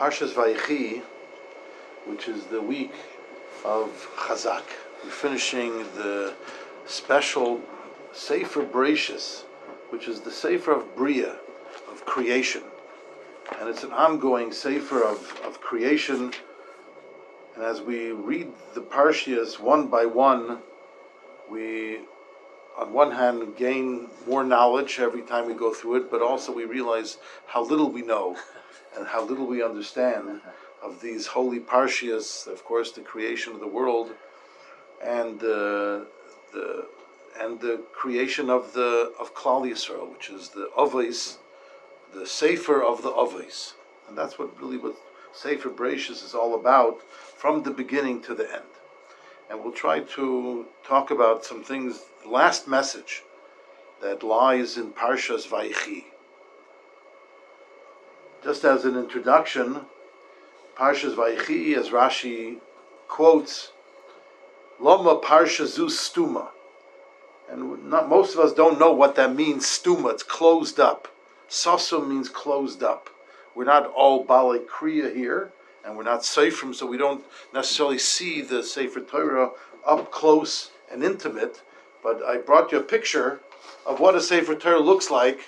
Parshas Vayechi, which is the week of Chazak. We're finishing the special Sefer Bereshis, which is the Sefer of Bria, of creation. And it's an ongoing Sefer of, of creation. And as we read the Parshias one by one, we, on one hand, gain more knowledge every time we go through it, but also we realize how little we know and how little we understand of these holy Parshias, of course, the creation of the world, and uh, the and the creation of the of Klal Yisrael, which is the Avos, the Sefer of the Avos, and that's what really what Sefer Bereshis is all about, from the beginning to the end. And we'll try to talk about some things. The last message that lies in Parshas Vayechi. Just as an introduction, Parshas Vayechi, as Rashi quotes, Loma Parsha Zu Stuma. And not, most of us don't know what that means, stuma, it's closed up. Sasu means closed up. We're not all Baalei Kriya here, and we're not Seifrim, so we don't necessarily see the Sefer Torah up close and intimate. But I brought you a picture of what a Sefer Torah looks like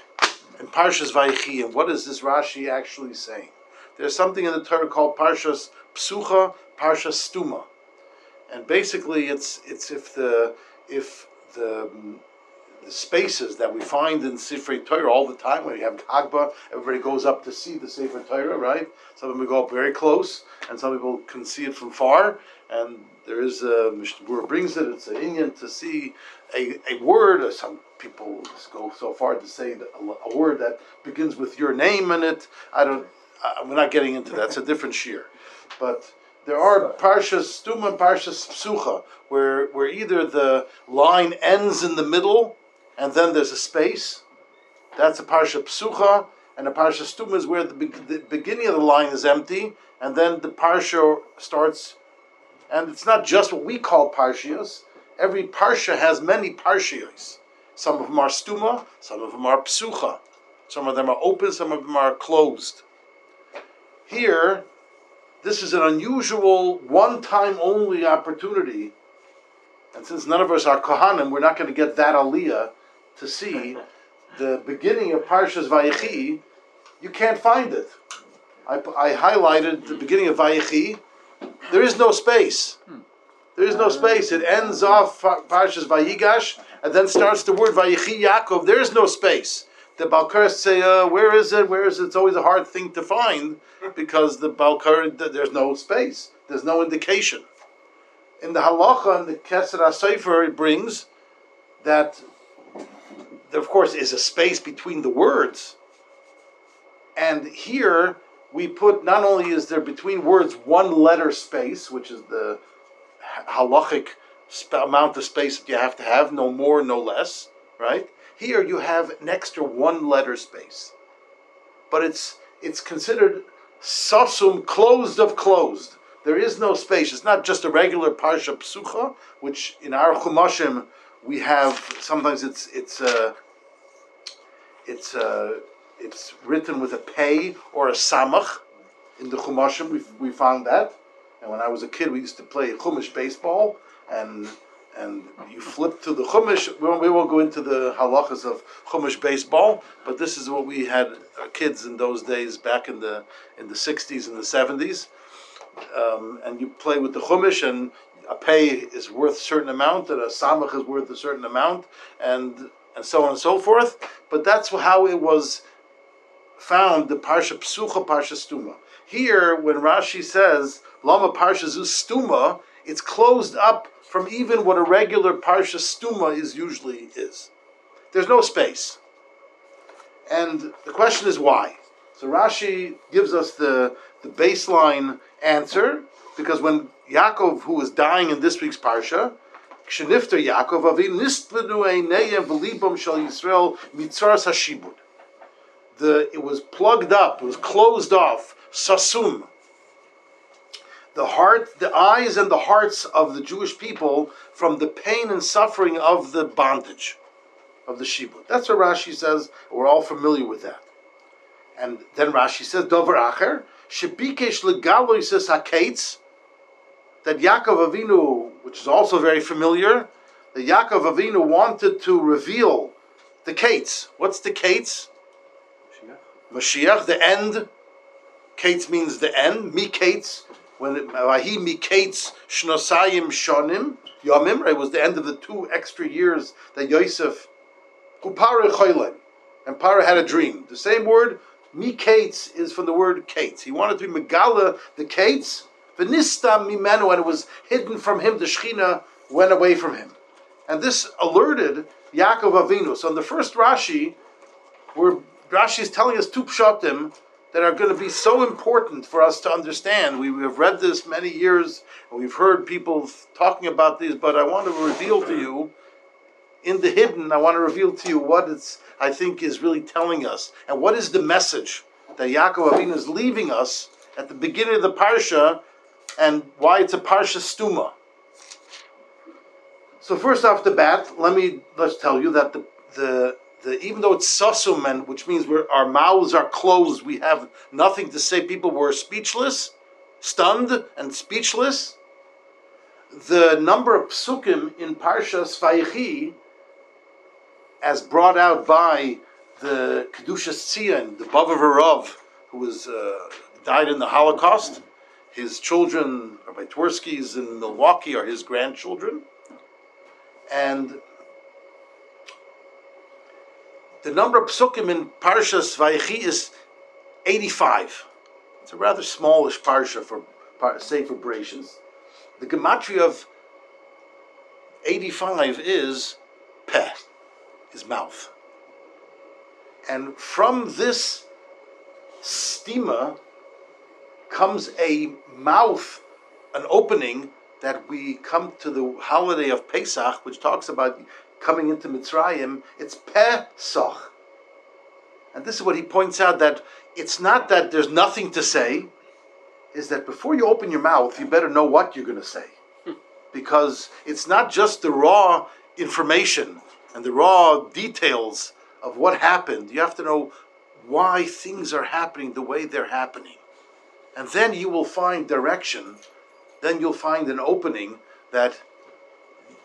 in Parshas Vayechi, and what is this Rashi actually saying? There's something in the Torah called Parshas Psucha, Parshas Stuma, and basically it's it's if the if the spaces that we find in Sefer Torah all the time. When you have Hagba, everybody goes up to see the Sefer Torah, right? Some of them go up very close, and some people can see it from far. And there is a Mishnah brings it. It's an Indian to see a, a word. Or some people go so far to say a, a word that begins with your name in it. I don't. I, we're not getting into that. It's a different shear, but there are parshas stuma and parshas psucha, where where either the line ends in the middle and then there's a space. That's a parsha psucha, and a parsha stuma is where the, be- the beginning of the line is empty, and then the parsha starts. And it's not just what we call parshias. Every parsha has many parshias. Some of them are stuma, some of them are psucha. Some of them are open, some of them are closed. Here, this is an unusual, one-time only opportunity. And since none of us are kohanim, we're not going to get that aliyah to see the beginning of Parshas Vayechi, you can't find it. I, I highlighted the beginning of Vayechi. There is no space. There is no space. It ends off Parshas Vayigash and then starts the word Vayechi Yaakov. There is no space. The Balkars say, uh, "Where is it? Where is it?" It's always a hard thing to find because the Balkar there's no space. There's no indication. In the Halacha and the Keses HaSofer, it brings that there, of course, is a space between the words. And here we put not only is there between words one letter space, which is the halachic amount of space that you have to have, no more, no less, right? Here you have an extra one letter space. But it's it's considered sasum, closed of closed. There is no space. It's not just a regular parsha psucha, which in our chumashim we have sometimes it's it's uh, it's uh, it's written with a pei or a samach in the chumashim. We we found that, and when I was a kid, we used to play chumash baseball, and and you flip to the chumash. We won't, we won't go into the halachas of chumash baseball, but this is what we had our kids in those days back in the in the sixties and the seventies. Um, and you play with the chumash, and a pay is worth a certain amount, and a samach is worth a certain amount, and and so on and so forth. But that's how it was found, the Parsha Psucha, Parsha Stuma. Here, when Rashi says, Lama Parsha Zu Stuma, it's closed up from even what a regular Parsha Stuma is usually is. There's no space. And the question is why? So Rashi gives us the, the baseline answer, because when Yaakov, who was dying in this week's Parsha, Kshenifter Yaakov Yisrael Hashibud. The it was plugged up, it was closed off, sasum. The heart, the eyes and the hearts of the Jewish people from the pain and suffering of the bondage of the shibud. That's what Rashi says. We're all familiar with that. And then Rashi says, Dover Acher, Shebikesh legaloises hakates, that Yaakov Avinu, which is also very familiar, that Yaakov Avinu wanted to reveal the kates. What's the kates? Mashiach, the end. Kates means the end. Mikates, when Vahi Mikates Shnosayim Shonim, Yomim, it was the end of the two extra years that Yosef, Upara Choylem, and Paro had a dream. The same word, Mikates, is from the word Kates. He wanted to be Megala, the Kates, Venista Mimenu, and it was hidden from him, the Shechina went away from him. And this alerted Yaakov Avinu. So in the first Rashi, where Rashi is telling us two pshatim that are going to be so important for us to understand. We have read this many years, and we've heard people talking about these, but I want to reveal to you, in the hidden, I want to reveal to you what it's, I think, is really telling us, and what is the message that Yaakov Avinu is leaving us at the beginning of the parsha, and why it's a parsha stuma. So first off the bat, let me let's tell you that the the the, even though it's sasumen, which means our mouths are closed, we have nothing to say. People were speechless, stunned, and speechless. The number of psukim in Parsha Vayechi, as brought out by the Kedushas Tzion, the Bava who was uh, died in the Holocaust. His children, Rabbi Twersky's in Milwaukee, are his grandchildren, and the number of psukim in Parshas Vayechi is 85. It's a rather smallish parsha for Sefer Bereshis. The gematria of 85 is peh, his mouth. And from this stima comes a mouth, an opening that we come to the holiday of Pesach, which talks about coming into Mitzrayim, it's Pesach. And this is what he points out that it's not that there's nothing to say, is that before you open your mouth, you better know what you're going to say. Because it's not just the raw information and the raw details of what happened. You have to know why things are happening the way they're happening. And then you will find direction. Then you'll find an opening that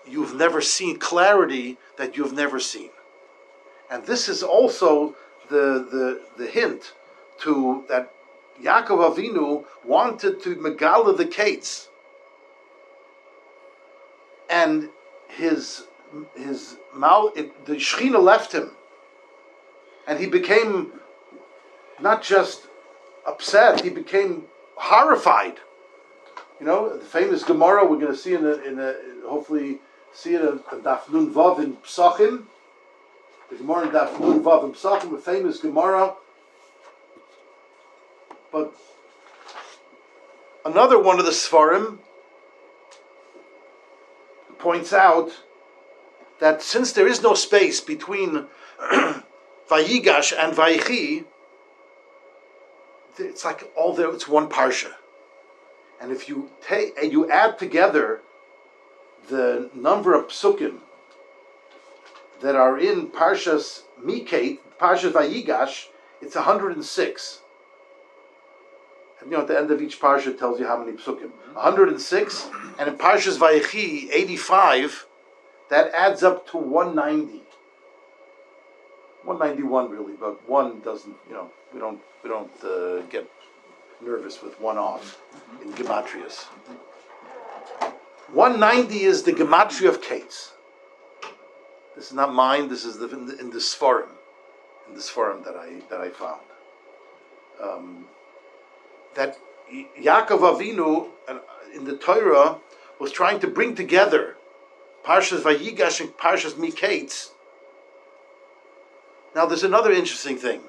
you've never seen, clarity that you've never seen. And this is also the, the, the hint to that Yaakov Avinu wanted to megala the kates. And his his mouth, it, the Shechina left him, and he became not just upset; he became horrified. You know, the famous Gemara we're going to see in a, in a hopefully see it in Daf Nun Vav in Psachim. The Gemara in Daf Nun Vav in Psachim, a famous Gemara. But another one of the Svarim points out that since there is no space between Vayigash and Vayichi, it's like all there, it's one parsha. And if you take and you add together the number of psukim that are in Parshas Miketz, Parshas Vayigash, it's 106. And you know, at the end of each parsha it tells you how many psukim. 106, and in Parshas Vayechi, 85, that adds up to 190. 191 really, but one doesn't, you know, we don't, we don't uh, get nervous with one off in Gematrias. 190 is the gematria of Kates. This is not mine. This is the, in, the, in this forum, in this forum that I that I found. Um, that Yaakov Avinu uh, in the Torah was trying to bring together Parshas Vayigash and Parshas Miketz. Now, there's another interesting thing.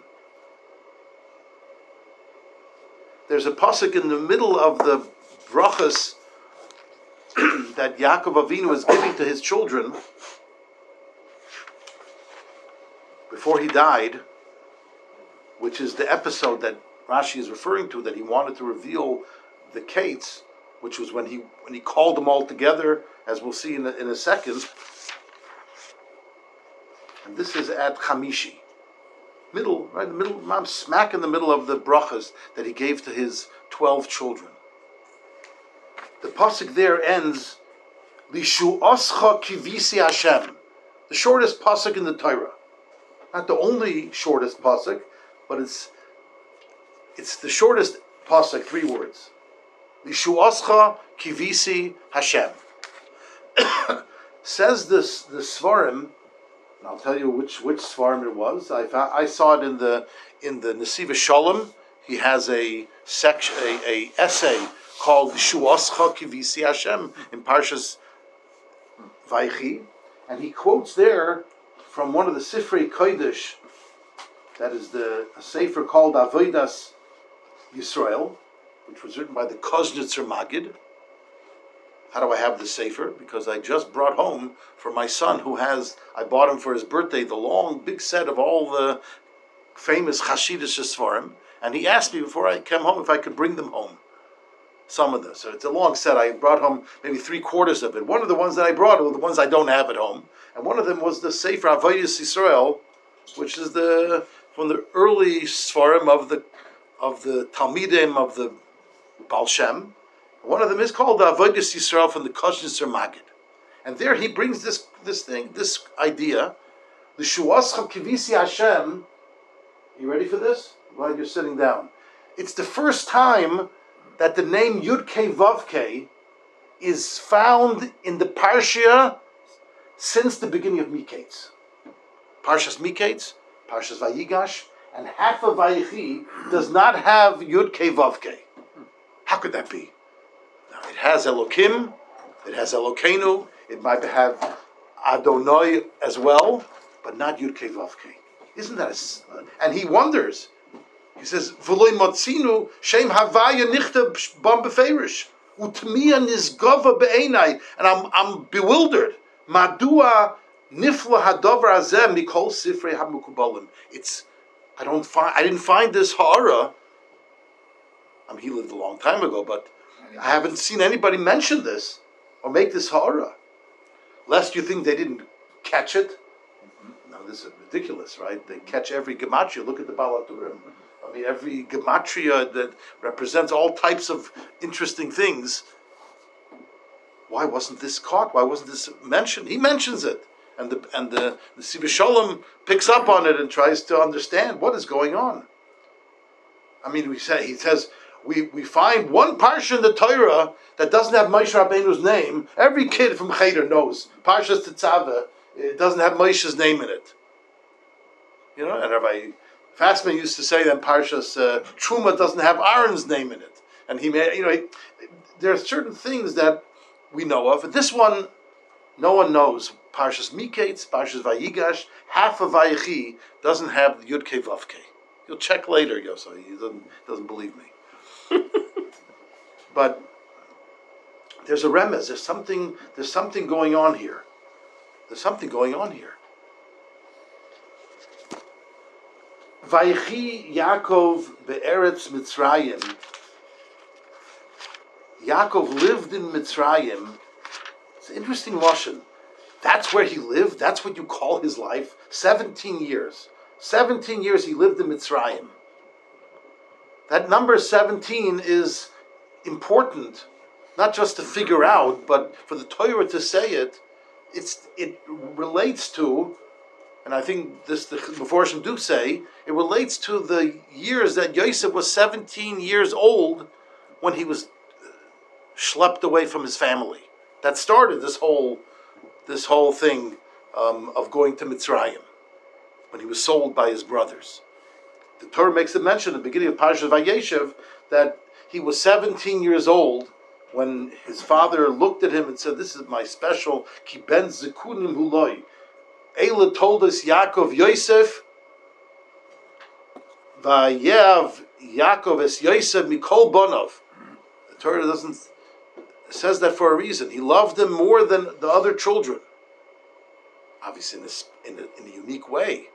There's a pasuk in the middle of the brachas that Yaakov Avinu is giving to his children before he died, which is the episode that Rashi is referring to, that he wanted to reveal the Kates, which was when he when he called them all together, as we'll see in a, in a second. And this is at Chamishi. middle, right the middle, smack in the middle of the brachas that he gave to his twelve children. The pasuk there ends, "Lishu oscha kivisi Hashem," the shortest pasuk in the Torah. Not the only shortest pasuk, but it's it's the shortest pasuk, three words. Lishu oscha kivisi Hashem. Says this the Svarim and I'll tell you which which svarim it was. I I saw it in the in the Nesivos Shalom. He has a section, a, a essay called Shuascha Kivisi Hashem in Parshas Vaychi, and he quotes there from one of the Sifrei Kodesh, that is the a sefer called Avodas Yisrael, which was written by the Koznitzer Magid. How do I have the Sefer? Because I just brought home for my son who has, I bought him for his birthday, the long, big set of all the famous Chasidish Svarim. And he asked me before I came home if I could bring them home. Some of them. So it's a long set. I brought home maybe three quarters of it. One of the ones that I brought were the ones I don't have at home. And one of them was the Sefer Avodas Yisrael, which is the from the early Svarim of the of the Talmidim of the Baal Shem one of them is called the Avodas Yisrael from the Koshnitzer Magid. And there he brings this, this thing, this idea, the Shuascha Kivisi Hashem. You ready for this? While you're sitting down. It's the first time that the name Yud Ke Vav Ke is found in the Parsha since the beginning of Miketz. Parshas Miketz, Parshas Vayigash, and half of Vayichi does not have Yud Ke Vav Ke. How could that be? It has Elokim, it has Elokeinu, it might have Adonai as well, but not Yud Kei. Isn't that a, uh, and he wonders. He says, "V'loy motzinu shem havaya nichta bam beferish utmiya nizgova be'enai," and I'm I'm bewildered. Madua nifla hadover azem mikol sifrei hamukubalim. It's I don't find I didn't find this hara. I mean, he lived a long time ago, but I haven't seen anybody mention this or make this horror. Lest you think they didn't catch it. Mm-hmm. Now this is ridiculous, right? They catch every gematria. Look at the Baal HaTurim. I mean, every gematria that represents all types of interesting things. Why wasn't this caught? Why wasn't this mentioned? He mentions it, and the and the the picks up on it and tries to understand what is going on. I mean, we say he says we, we find one parsha in the Torah that doesn't have Moshe Rabbeinu's name. Every kid from Cheder knows Parshas Tetzaveh. It doesn't have Moshe's name in it. You know, and Rabbi Fassman used to say that Parshas uh, Truma doesn't have Aaron's name in it. And he made, you know, he, there are certain things that we know of. And this one, no one knows. Parshas Miketz, Parshas Vayigash, half of Vayichi doesn't have the Yud Ke Vav You'll check later, Yosef. He doesn't, doesn't believe me. but there's a remez. There's something. There's something going on here. There's something going on here. Vaychi Yaakov be'eretz Mitzrayim. Yaakov lived in Mitzrayim. It's an interesting lashon. That's where he lived. That's what you call his life. Seventeen years. Seventeen years he lived in Mitzrayim. That number 17 is important, not just to figure out, but for the Torah to say it, it's, it relates to, and I think this the Meforshim do say, it relates to the years that Yosef was 17 years old when he was schlepped away from his family. That started this whole, this whole thing um, of going to Mitzrayim when he was sold by his brothers the Torah makes a mention at the beginning of Parashat Vayeshev that he was 17 years old when his father looked at him and said, "This is my special kiben zekunim huloi." Eila told us Yaakov Yosef, Vayev Yaakov es Yosef mikol bonov. The Torah doesn't says that for a reason. He loved him more than the other children. Obviously, in, this, in, a, in a unique way.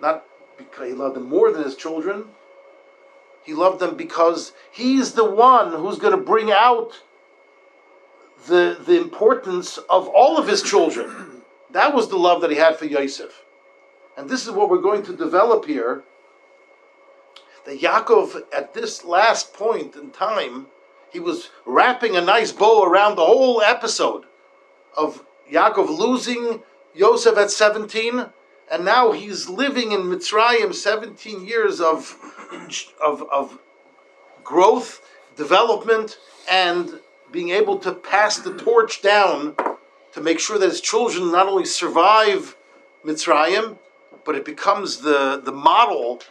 Not because he loved them more than his children. He loved them because he's the one who's going to bring out the, the importance of all of his children. That was the love that he had for Yosef. And this is what we're going to develop here. That Yaakov, at this last point in time, he was wrapping a nice bow around the whole episode of Yaakov losing Yosef at 17, and now he's living in Mitzrayim 17 years of, of, of growth, development, and being able to pass the torch down to make sure that his children not only survive Mitzrayim, but it becomes the, the model.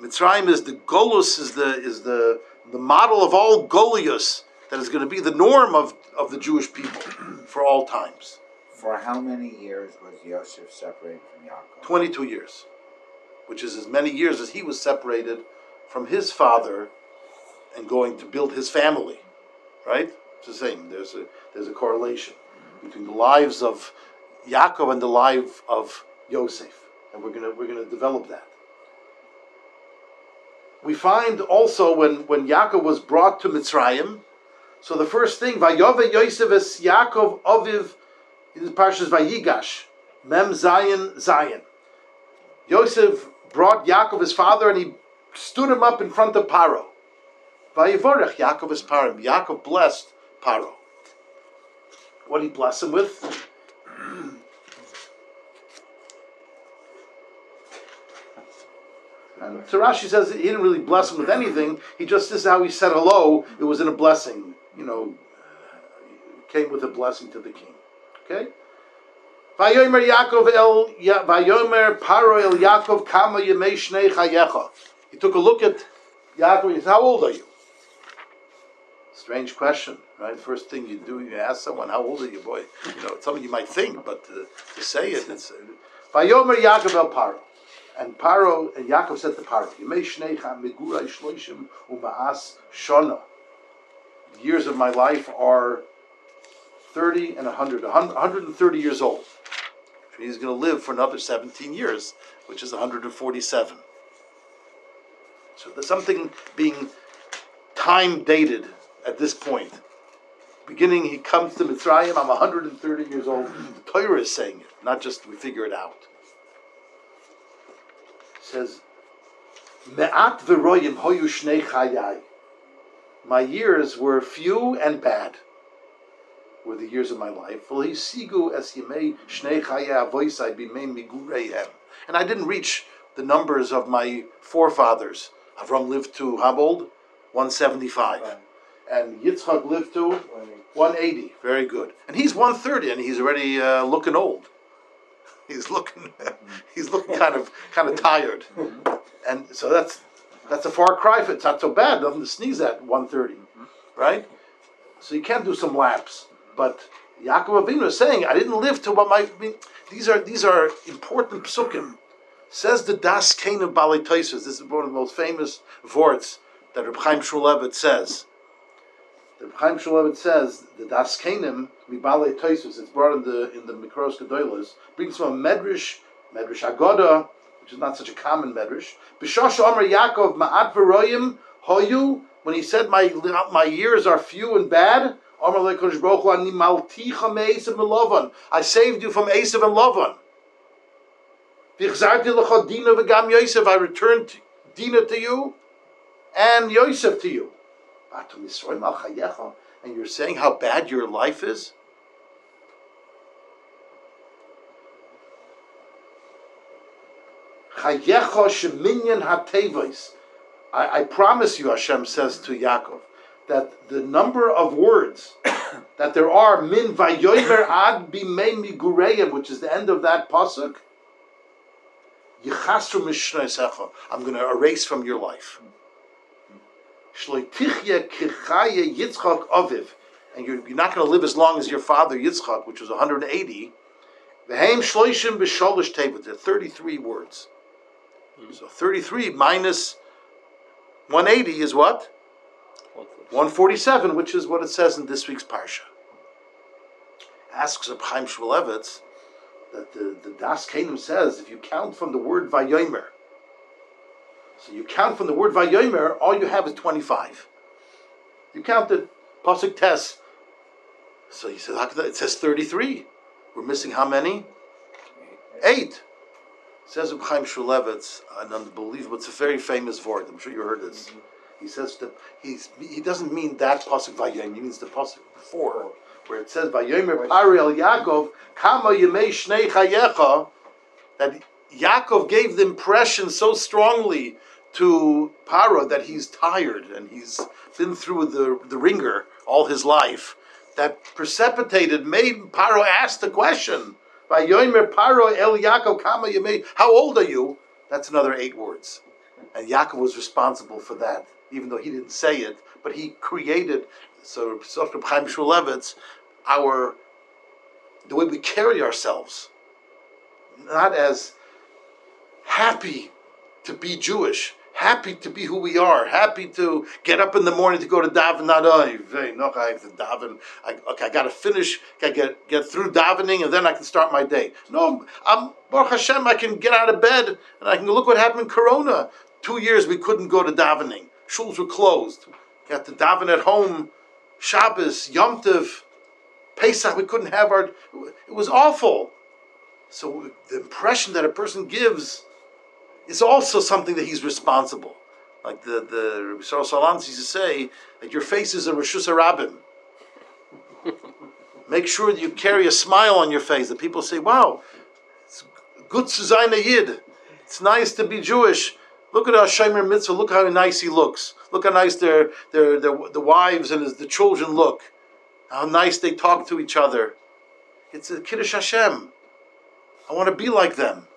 Mitzrayim is the Golus, is the is the the model of all Golius that is going to be the norm of, of the Jewish people for all times. For how many years was Yosef separated from Yaakov? 22 years, which is as many years as he was separated from his father and going to build his family. Right? It's the same. There's a, there's a correlation between the lives of Yaakov and the life of Yosef. And we're going we're gonna develop that. We find also when, when Yaakov was brought to Mitzrayim, so the first thing, Vayove Yosef es Yaakov Aviv, in Parshas Vayigash, Mem Zayin Zayin. Yosef brought Yaakov his father and he stood him up in front of Paro. Vayivorech Yaakov is Paro. Yaakov blessed Paro. What did he bless him with? And Tarashi says he didn't really bless him with anything. He just this is how he said hello. It was in a blessing. You know, uh, came with a blessing to the king. Okay. Vayomer Yaakov el Vayomer Paro el Yaakov kama yemei shnei chayecha. He took a look at Yaakov. He said, "How old are you?" Strange question, right? First thing you do, you ask someone, "How old are you, boy?" You know, something you might think, but to, to say it, it's uh, Vayomer Yaakov el Paro. And Paro and Yaakov said to Paro, "Yemei shnecha megurai shloishim umaas shona." Years of my life are thirty and 100, 130 years old. He's going to live for another seventeen years, which is one hundred and forty-seven. So there's something being time dated at this point. Beginning, he comes to Mitzrayim. I'm 130 years old. The Torah is saying it, not just we figure it out says, Me'at hoyu shnei chayai. My years were few and bad. Were the years of my life. sigu es yemei shnei chayai avoisai b'mei migureihem. And I didn't reach the numbers of my forefathers. Avram lived to how old? 175. And Yitzchak lived to 180. Very good. And he's 130 and he's already uh, looking old he's looking he's looking kind of kind of tired, and so that's that's a far cry. If it's not so bad, nothing to sneeze at. One thirty, right? So you can do some laps, but Yaakov Avinu is saying, "I didn't live to what my." These are these are important psukim. Says the Das Kain of Balei This is one of the most famous vorts that Reb Chaim Shmulevitz says. The Chaim Shmulevitz says the Das Kainim Mibale Toisus. It's brought in the in the Mikros Gedolos. Brings from a Medrash, Medrash Agoda, which is not such a common Medrash. B'shosh Omer Yaakov Ma'at V'royim Hoyu. When he said my my years are few and bad. I saved you from Esav and Yosef. I returned Dina to you and Yosef to you. And you're saying how bad your life is? I, I promise you, Hashem says to Yaakov, that the number of words that there are min vayomer ad bimei migureyim, which is the end of that pasuk, I'm going to erase from your life. Kichaya Yitzchak Aviv, and you're, you're not going to live as long as your father Yitzchak, which was 180. V'heim shloishim b'sholish tevot. There are 33 words. Mm-hmm. So 33 minus 180 is what? 147, which is what it says in this week's parsha. Asks of Chaim Shmulevitz that the, the Das Kanim says if you count from the word Vayomer, so you count from the word Vayomer, all you have is 25. You count the Pasuk Tes. So he says, it says 33. We're missing how many? Eight. Says Reb Chaim Shmulevitz, an unbelievable, it's a very famous word. I'm sure you heard this. He says that he's, he doesn't mean that pasuk Vayom. He means the pasuk before, where it says Vayomer Paro El Yaakov Kama Yemei Shnei Chayecha, that Yaakov gave the impression so strongly to Paro that he's tired and he's been through the the ringer all his life. That precipitated made Paro ask the question. Vayomer Paro El Yaakov Kama Yemei. How old are you? That's another eight words, and Yaakov was responsible for that even though he didn't say it, but he created. So, Dr. Chaim Shmulevitz, our the way we carry ourselves, not as happy to be Jewish, happy to be who we are, happy to get up in the morning to go to daven. Not very no, I have to daven. I, okay, I got to finish. I get get through davening, and then I can start my day. No, I'm Baruch Hashem. I can get out of bed and I can look what happened in Corona. Two years we couldn't go to davening. Shuls were closed. We had to daven at home. Shabbos, Yom Tov, Pesach. We couldn't have our. It was awful. So the impression that a person gives is also something that he's responsible. Like the the Rabbi Salans used to say that your face is a Rishus Harabim. Make sure that you carry a smile on your face. That people say, "Wow, it's good to a Yid. It's nice to be Jewish." Look at our Shomer Mitzvah. Look how nice he looks. Look how nice their, their, their, the wives and the children look. How nice they talk to each other. It's a Kiddush Hashem. I want to be like them.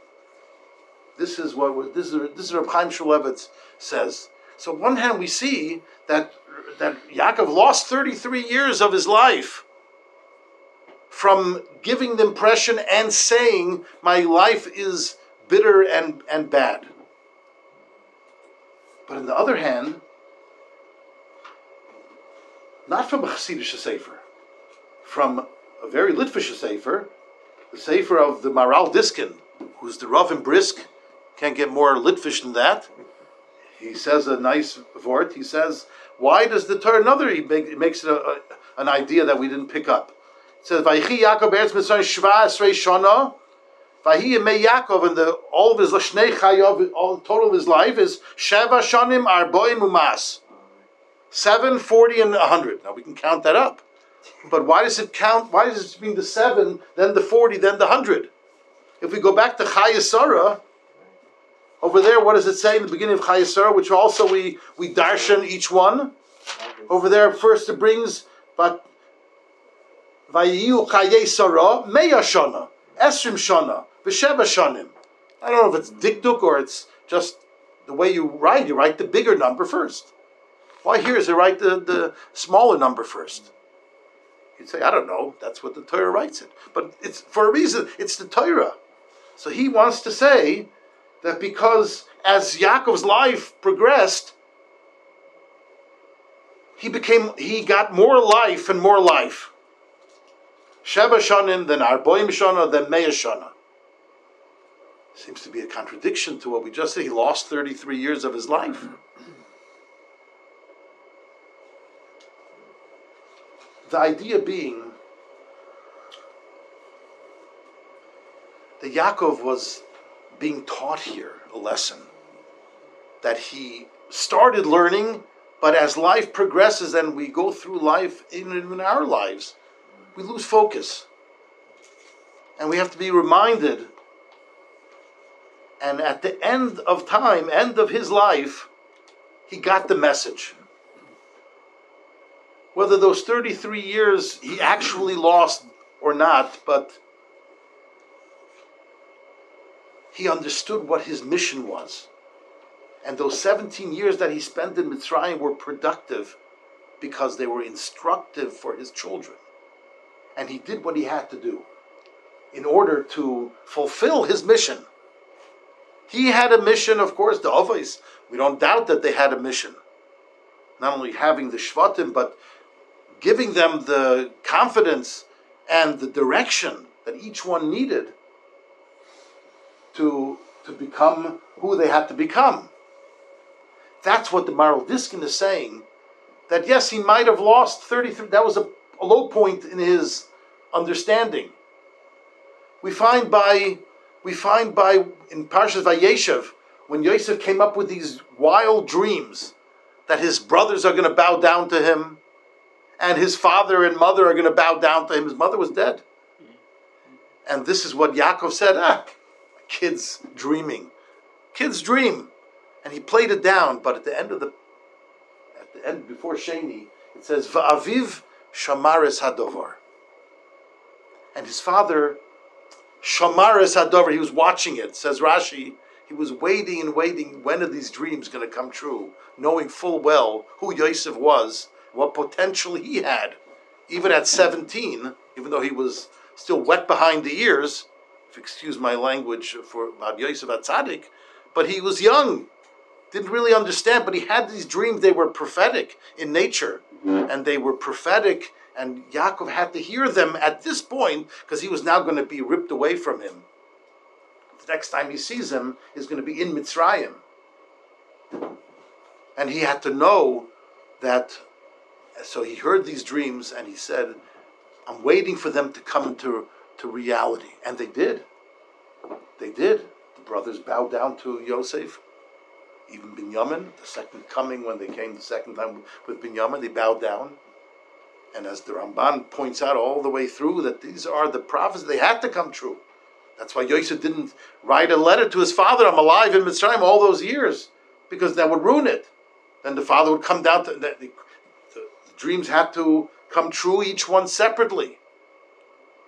This is what this is. This is what Chaim Shmulevitz says. So on one hand, we see that that Yaakov lost 33 years of his life from giving the impression and saying, "My life is bitter and and bad." But on the other hand, not from a Hasidic Sefer, from a very Litvish Sefer, the Sefer of the Maharil Diskin, who's the Rav and Brisk, can't get more Litvish than that. He says a nice vort. He says, why does the Torah, another, he, make, makes it a, a, an idea that we didn't pick up. It says, Vayichi Yaakov Eretz Mitzrayim Shva Esrei Shana, Vahi Yemei Yaakov, and the, all of his Lashnei Chayav, all total of his life is Sheva Shanim Arboim Umas. 7, 40, and 100. Now we can count that up. But why does it count? Why does it mean the 7, then the 40, then the 100? If we go back to Chayei Sarah, over there, what does it say in the beginning of Chayei Sarah, which also we, we darshan each one? Over there, first it brings, but Vayiyu Chayei Sarah, Meyashana, Esrim Shana, V'sheva Shanim. I don't know if it's dikduk or it's just the way you write. You write the bigger number first. Why here is it write the, the smaller number first? You'd say, I don't know. That's what the Torah writes it. But it's for a reason. It's the Torah. So he wants to say that because as Yaakov's life progressed, he became he got more life and more life. Sheva Shanim, then Arboim Shana, then Meya Shana. Seems to be a contradiction to what we just said. He lost 33 years of his life. The idea being that Yaakov was being taught here a lesson that he started learning, but as life progresses and we go through life in, in our lives, we lose focus. And we have to be reminded. And at the end of time, end of his life, he got the message. Whether those 33 years he actually lost or not, but he understood what his mission was. And those 17 years that he spent in Mitzrayim were productive because they were instructive for his children. And he did what he had to do in order to fulfill his mission. He had a mission, of course, the Avos. We don't doubt that they had a mission. Not only having the Shvatim, but giving them the confidence and the direction that each one needed to, to become who they had to become. That's what the Maharil Diskin is saying. That yes, he might have lost 33, that was a, a low point in his understanding. We find by we find by in Parshas Vayeshev when Yosef came up with these wild dreams that his brothers are going to bow down to him and his father and mother are going to bow down to him. His mother was dead. And this is what Yaakov said, ah, kids dreaming. Kids dream. And he played it down, but at the end of the at the end before Sheni, it says Va'aviv Shamaris Hadovar. And his father Shamaris Hadovar, he was watching it, says Rashi, he was waiting and waiting when are these dreams going to come true, knowing full well who Yosef was, what potential he had. Even at 17, even though he was still wet behind the ears, if excuse my language for about Yosef Atzadik, but he was young, didn't really understand, but he had these dreams, they were prophetic in nature, and they were prophetic, and Yaakov had to hear them at this point, because he was now going to be ripped away from him. The next time he sees him is going to be in Mitzrayim. And he had to know that, so he heard these dreams, and he said, I'm waiting for them to come to, to reality. And they did. They did. The brothers bowed down to Yosef. Even Binyamin, the second coming when they came the second time with Binyamin, they bowed down. And as the Ramban points out all the way through, that these are the prophets, they had to come true. That's why Yosef didn't write a letter to his father, I'm alive in Mitzrayim all those years, because that would ruin it. Then the father would come down to, the, the, the dreams had to come true, each one separately.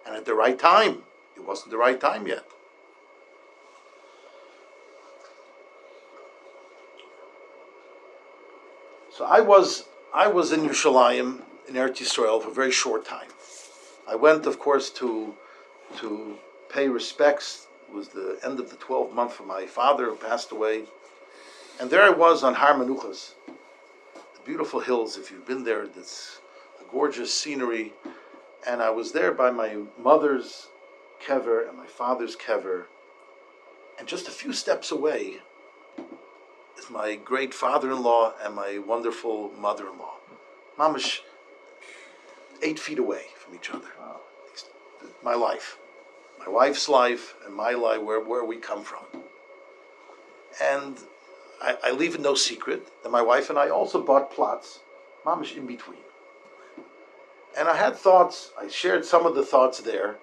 And at the right time. It wasn't the right time yet. So I was I was in Yerushalayim in Eretz Yisrael for a very short time. I went, of course, to to pay respects. It was the end of the 12th month for my father who passed away. And there I was on Har Menuchas, the beautiful hills. If you've been there, that's a gorgeous scenery. And I was there by my mother's kever and my father's kever. And just a few steps away is my great father-in-law and my wonderful mother-in-law. Mamish, eight feet away from each other. My life, my wife's life, and my life, where, where we come from. And I, I leave no secret that my wife and I also bought plots, mamish in between. And I had thoughts. I shared some of the thoughts there,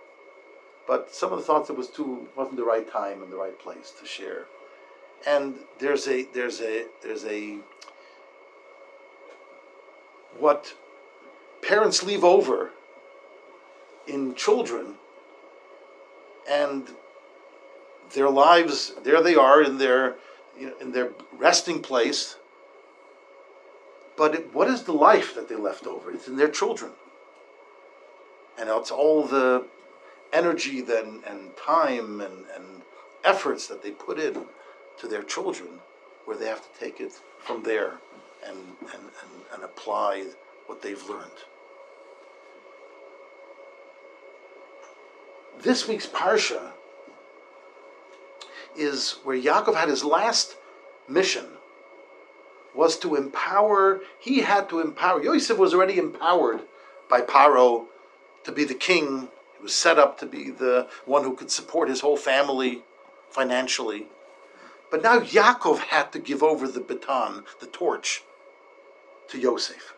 but some of the thoughts it was too wasn't the right time and the right place to share. And there's a there's a there's a what parents leave over in children and their lives there they are in their you know, in their resting place. But it, what is the life that they left over? It's in their children. And it's all the energy then and time and, and efforts that they put in to their children where they have to take it from there and, and, and, and apply what they've learned. This week's Parsha is where Yaakov had his last mission was to empower, he had to empower. Yosef was already empowered by Paro to be the king. He was set up to be the one who could support his whole family financially. But now Yaakov had to give over the baton, the torch, to Yosef.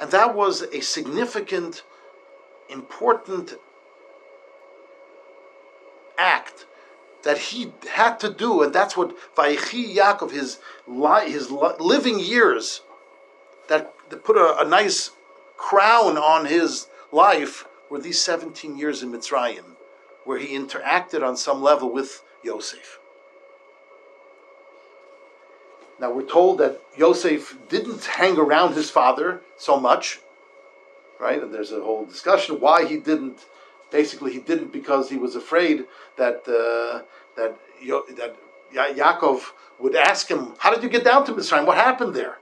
And that was a significant, important act that he had to do, and that's what Vayichi Yaakov, his, li- his li- living years, that, that put a, a nice crown on his life were these 17 years in Mitzrayim, where he interacted on some level with Yosef. Now we're told that Yosef didn't hang around his father so much, right? And there's a whole discussion why he didn't. Basically, he didn't because he was afraid that uh, that Yo- that Ya- Yaakov would ask him, "How did you get down to Mitzrayim? What happened there?"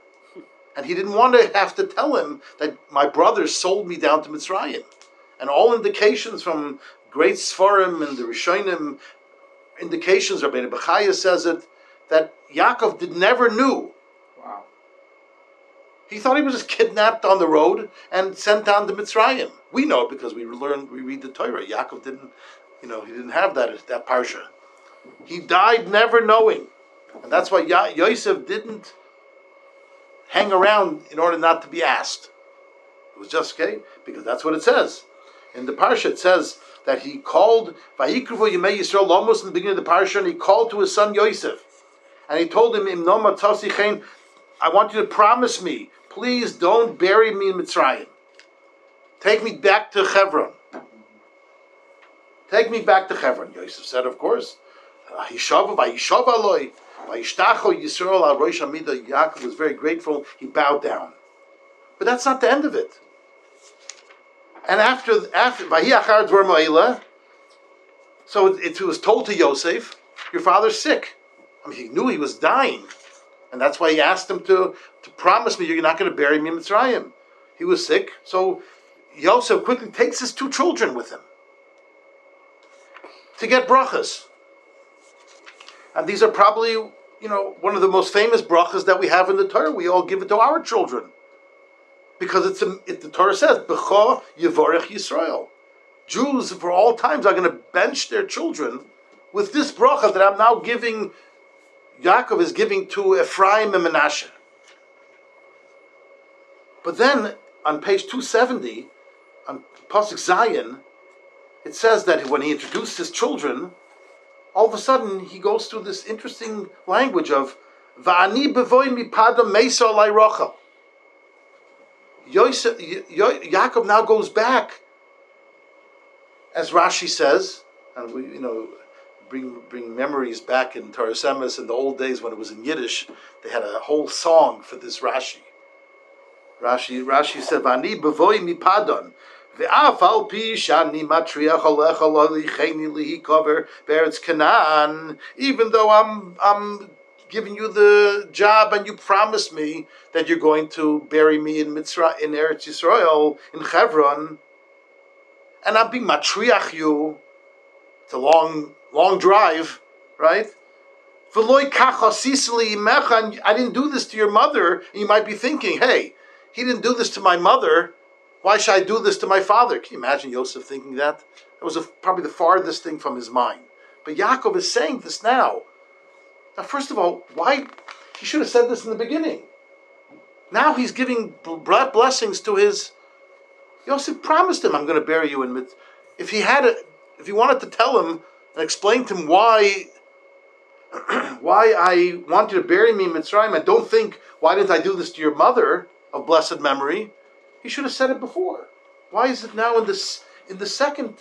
And he didn't want to have to tell him that my brothers sold me down to Mitzrayim. And all indications from great Sfarim and the Rishonim, indications, Rabbi Bechaya says it, that Yaakov did never knew. Wow. He thought he was just kidnapped on the road and sent down to Mitzrayim. We know it because we learn, we read the Torah. Yaakov didn't you know, he didn't have that that parsha. He died never knowing, and that's why ya- Yosef didn't hang around in order not to be asked. It was just okay because that's what it says in the parsha. It says that he called Vayikruvu Yemei Yisrael almost in the beginning of the parsha, and he called to his son Yosef, and he told him, "Im noma I want you to promise me, please don't bury me in Mitzrayim. Take me back to Hebron. Take me back to Hebron." Yosef said, "Of course." Yaakov was very grateful. He bowed down. But that's not the end of it. And after after so it, it was told to Yosef, your father's sick. I mean, he knew he was dying. And that's why he asked him to, to promise me you're not going to bury me in Mitzrayim. He was sick, so Yosef quickly takes his two children with him to get brachas. And these are probably, you know, one of the most famous brachas that we have in the Torah. We all give it to our children. Because it's a, it, the Torah says, B'cho Yevorech Yisrael. Jews for all times are going to bench their children with this bracha that I'm now giving, Yaakov is giving to Ephraim and Menashe. But then on page 270, on Pasuk Zayin, it says that when he introduced his children, all of a sudden he goes through this interesting language of Va'ani bevoy mipada mesa. Yosef, Yaakov now goes back, as Rashi says, and we, you know, bring bring memories back in Torah in the old days when it was in Yiddish. They had a whole song for this Rashi. Rashi Rashi said, "Vani bevoy mi padon." Ve'af al pi shani matriach alecha lolicheni lihi cover beretz Canaan. Even though I'm I'm giving you the job and you promised me that you're going to bury me in Mitzrayim, in Eretz Yisrael, in Hebron, and I'm being matriach you. It's a long, long drive, right? I didn't do this to your mother. And you might be thinking, hey, he didn't do this to my mother. Why should I do this to my father? Can you imagine Yosef thinking that? That was a, probably the farthest thing from his mind. But Yaakov is saying this now. Now, first of all, why? He should have said this in the beginning. Now he's giving blessings to his. Yosef promised him, "I'm going to bury you in mid." If he had a, if he wanted to tell him and explain to him why, why I want you to bury me in Mitzrayim, and don't think why didn't I do this to your mother of blessed memory, he should have said it before. Why is it now in this in the second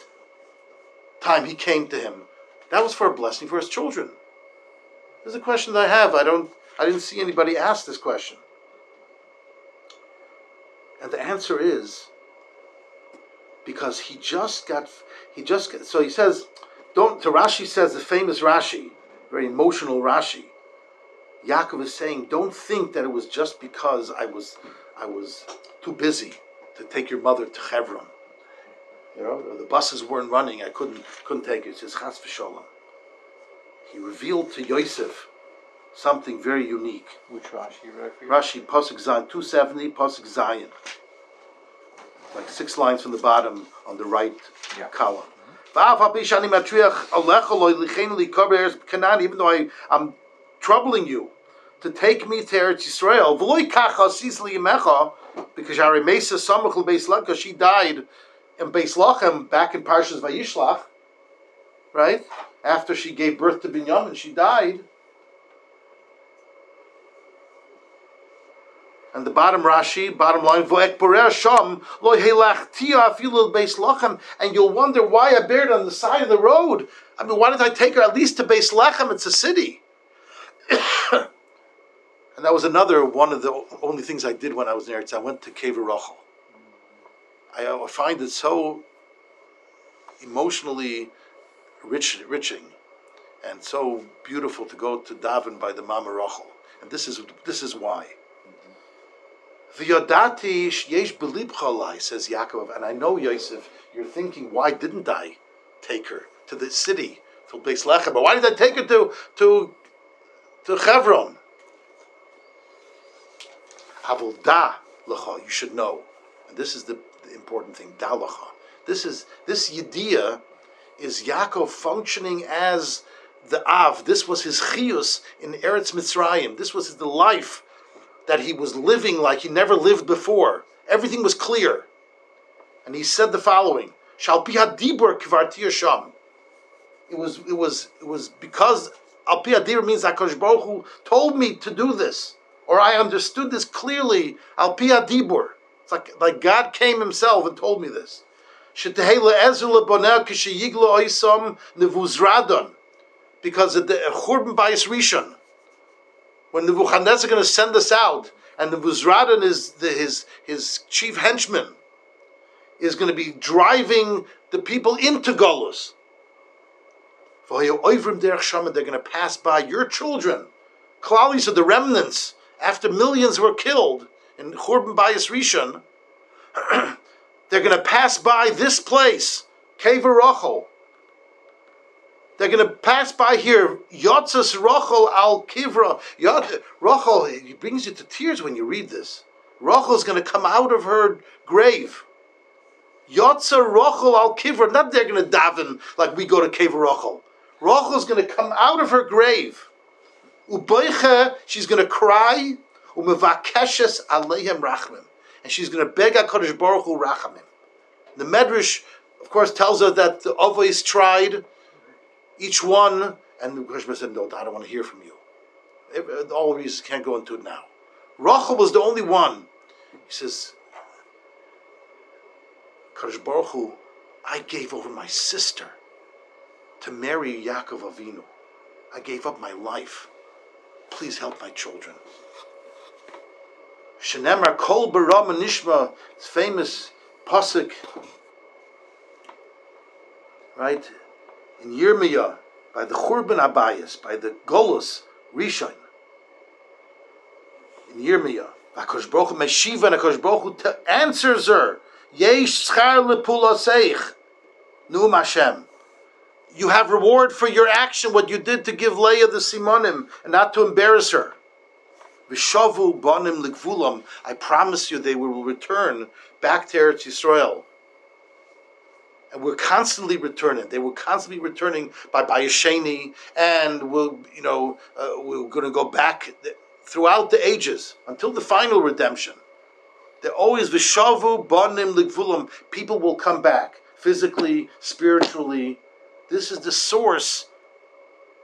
time he came to him? That was for a blessing for his children. This is a question that I have. I don't. I didn't see anybody ask this question. And the answer is because he just got. He just got, so he says. Don't. To Rashi says the famous Rashi, very emotional Rashi. Yaakov is saying, don't think that it was just because I was, I was too busy to take your mother to Hebron. You know, the buses weren't running. I couldn't couldn't take it. It says Chas v'sholem he revealed to Yosef something very unique. Which Rashi Rashi, Pasuk Zayin, 270, Pasuk Zayin. Like six lines from the bottom on the right yeah. column. Even though I, I'm troubling you to take me to Eretz Yisrael, because she died in Beis Lachem back in Parshas Vayishlach, right? after she gave birth to Binyamin, she died. And the bottom Rashi, bottom line, and you'll wonder why I buried on the side of the road. I mean, why did I take her at least to Beis Lechem? It's a city. and that was another one of the only things I did when I was there. I went to Kever Rachel. Uh, I find it so emotionally rich, riching, and so beautiful to go to daven by the Mama Rachel. And this is this is why. V'yodati yesh belibchalai, says Yaakov, and I know Yosef, you're thinking, why didn't I take her to the city, to Beis Lechem? But why did I take her to to to Hebron? Avolda lecha, you should know, and this is the, the important thing. Da lecha. This is this yediyah is Yaakov functioning as the Av. This was his chiyus in Eretz Mitzrayim. This was the life that he was living like he never lived before. Everything was clear. And he said the following: Shal pi hadibur kvartir. It was it was it was because al pi hadibur means Hakadosh Baruch told me to do this, or I understood this clearly. Al pi hadibur. It's like like God came Himself and told me this. Because of the uh, Churban Bayis Rishon, when Nebuchadnezzar going to send us out, and the Buzradin is the, his his chief henchman, is going to be driving the people into Golus. They're going to pass by your children. Klalis are the remnants after millions were killed in Churban Bayis Rishon. They're going to pass by this place, Kever Rachel. They're going to pass by here. Yotzas Rachel al Kivra. Rachel, it brings you to tears when you read this. Rachel is going to come out of her grave. Yotza Rachel al Kivra. Not they're going to daven like we go to Kever Rachel. Rachel is going to come out of her grave. Uboicha, she's going to cry. Umevakeshes aleihem rachmim. And she's going to beg HaKadosh Baruch Hu rachamim. The Medrash, of course, tells us that the Avos tried each one, and the Krishna said, No, I don't want to hear from you. All of these can't go into it now. Rachel was the only one. He says, Kadosh Baruch Hu, I gave over my sister to marry Yaakov Avinu. I gave up my life. Please help my children. Shenemar Kol Baram Nishma, famous pasuk, right? In Yirmiyah, by the Churban Abayas, by the Golus Rishon, in Yirmiyah, Hakadosh Baruch Meshiva and Hakadosh Baruch Hu answers her, Yesh schar lepulaseich, Nu Hashem. You have reward for your action, what you did to give Leah the Simonim, and not to embarrass her. Vishavu banim ligvulam. I promise you they will return back to Eretz Yisrael and we're constantly returning. They were constantly returning by Bayesheni, and we'll, you know, uh, we're going to go back throughout the ages until the final redemption. They're always vishavu banim ligvulam. People will come back physically, spiritually. This is the source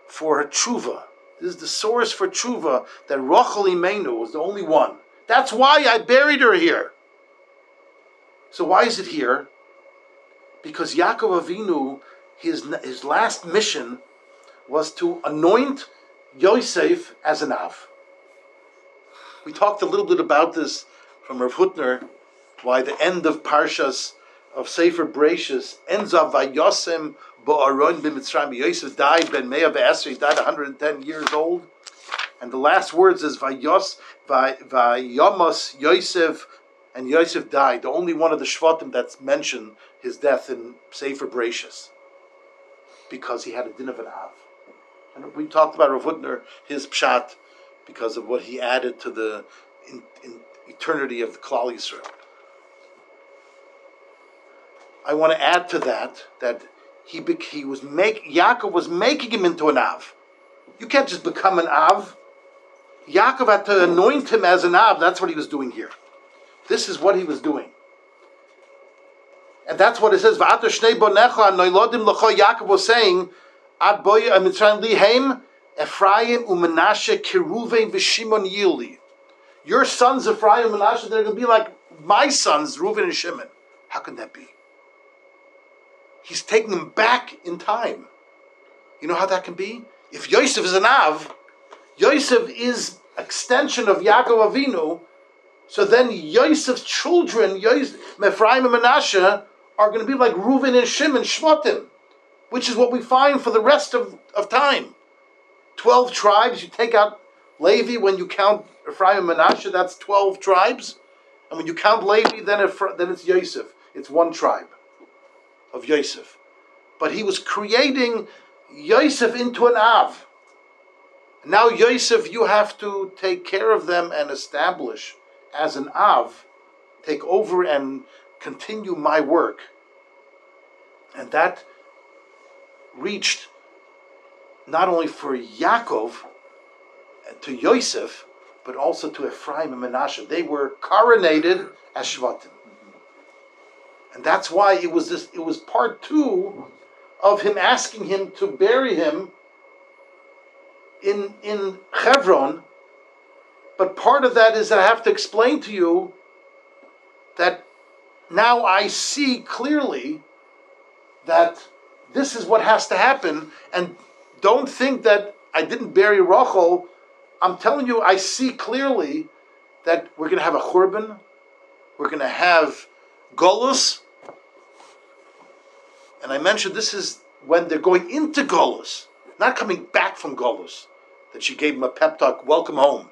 for tshuva. This is the source for tshuva that Rachel Imenu was the only one. That's why I buried her here. So why is it here? Because Yaakov Avinu, his, his last mission was to anoint Yosef as an Av. We talked a little bit about this from Rav Hutner, why the end of Parshas of Sefer Bereshis ends up by Yosem Ba'aron b'Mitzrayim. Yosef died ben Meah Be'esri, he died 110 years old. And the last words is Vayos, Vayomos Yosef and Yosef died, the only one of the Shvatim that's mentioned his death in Sefer Bereshis, because he had a din of an Av. And we talked about Rav Hutner, his pshat, because of what he added to the in, in eternity of the Klal Yisrael. I want to add to that that he he was make Yaakov was making him into an Av. You can't just become an Av. Yaakov had to anoint him as an Av. That's what he was doing here. This is what he was doing. And that's what it says. Yaakov was saying, yili. Your sons Ephraim and Menashe, they're going to be like my sons Reuven and Shimon. How can that be? He's taking them back in time. You know how that can be? If Yosef is an Av, Yosef is extension of Yaakov Avinu, so then Yosef's children, Yosef, Ephraim and Menashe, are going to be like Reuven and Shimon, Shvatim, which is what we find for the rest of, of time. Twelve tribes, you take out Levi when you count Ephraim and Menashe, that's twelve tribes. And when you count Levi, then, then it's Yosef. It's one tribe of Yosef. But he was creating Yosef into an Av. Now, Yosef, you have to take care of them and establish as an Av, take over and continue my work. And that reached not only for Yaakov, to Yosef, but also to Ephraim and Menashe. They were coronated as Shvatim. And that's why it was this it was part two of him asking him to bury him in in Hebron. But part of that is that I have to explain to you that now I see clearly that this is what has to happen, and don't think that I didn't bury Rachel. I'm telling you, I see clearly that we're going to have a churban, we're going to have golus, and I mentioned this is when they're going into golus, not coming back from golus. That she gave him a pep talk, welcome home.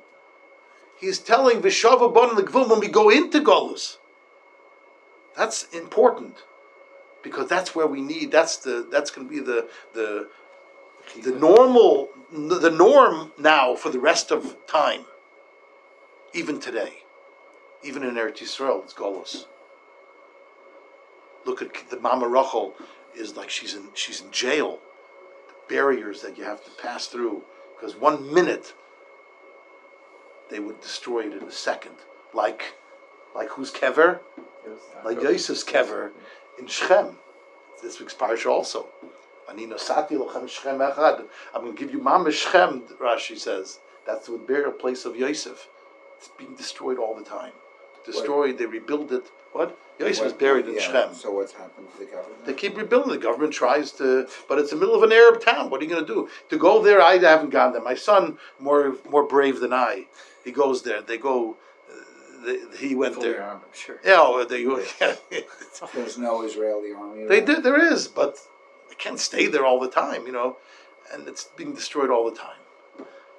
He's telling Vishava Bon when we go into golus. That's important because that's where we need. That's the that's going to be the the the normal the norm now for the rest of time. Even today, even in Eretz Yisrael, it's golus. Look at the Mama Rachel is like she's in she's in jail. The barriers that you have to pass through because one minute they would destroy it in a second. Like like who's kever? Like Yosef's kever in Shechem. This week's parsha also. Ani nosati lochem Shechem echad. I'm going to give you Mama Shechem. Rashi says that's the burial place of Yosef. It's being destroyed all the time. Destroyed. They rebuild it. What? Yosef is buried in yeah, Shechem. So what's happened to the government? They keep rebuilding. The government tries to, but it's the middle of an Arab town. What are you going to do? To go there, I haven't gone there. My son, more more brave than I, he goes there. They go. They, he went Fully there. armed, I'm sure. Yeah, or they There's no Israeli army. they did. There is, but they can't stay there all the time, you know, and it's being destroyed all the time.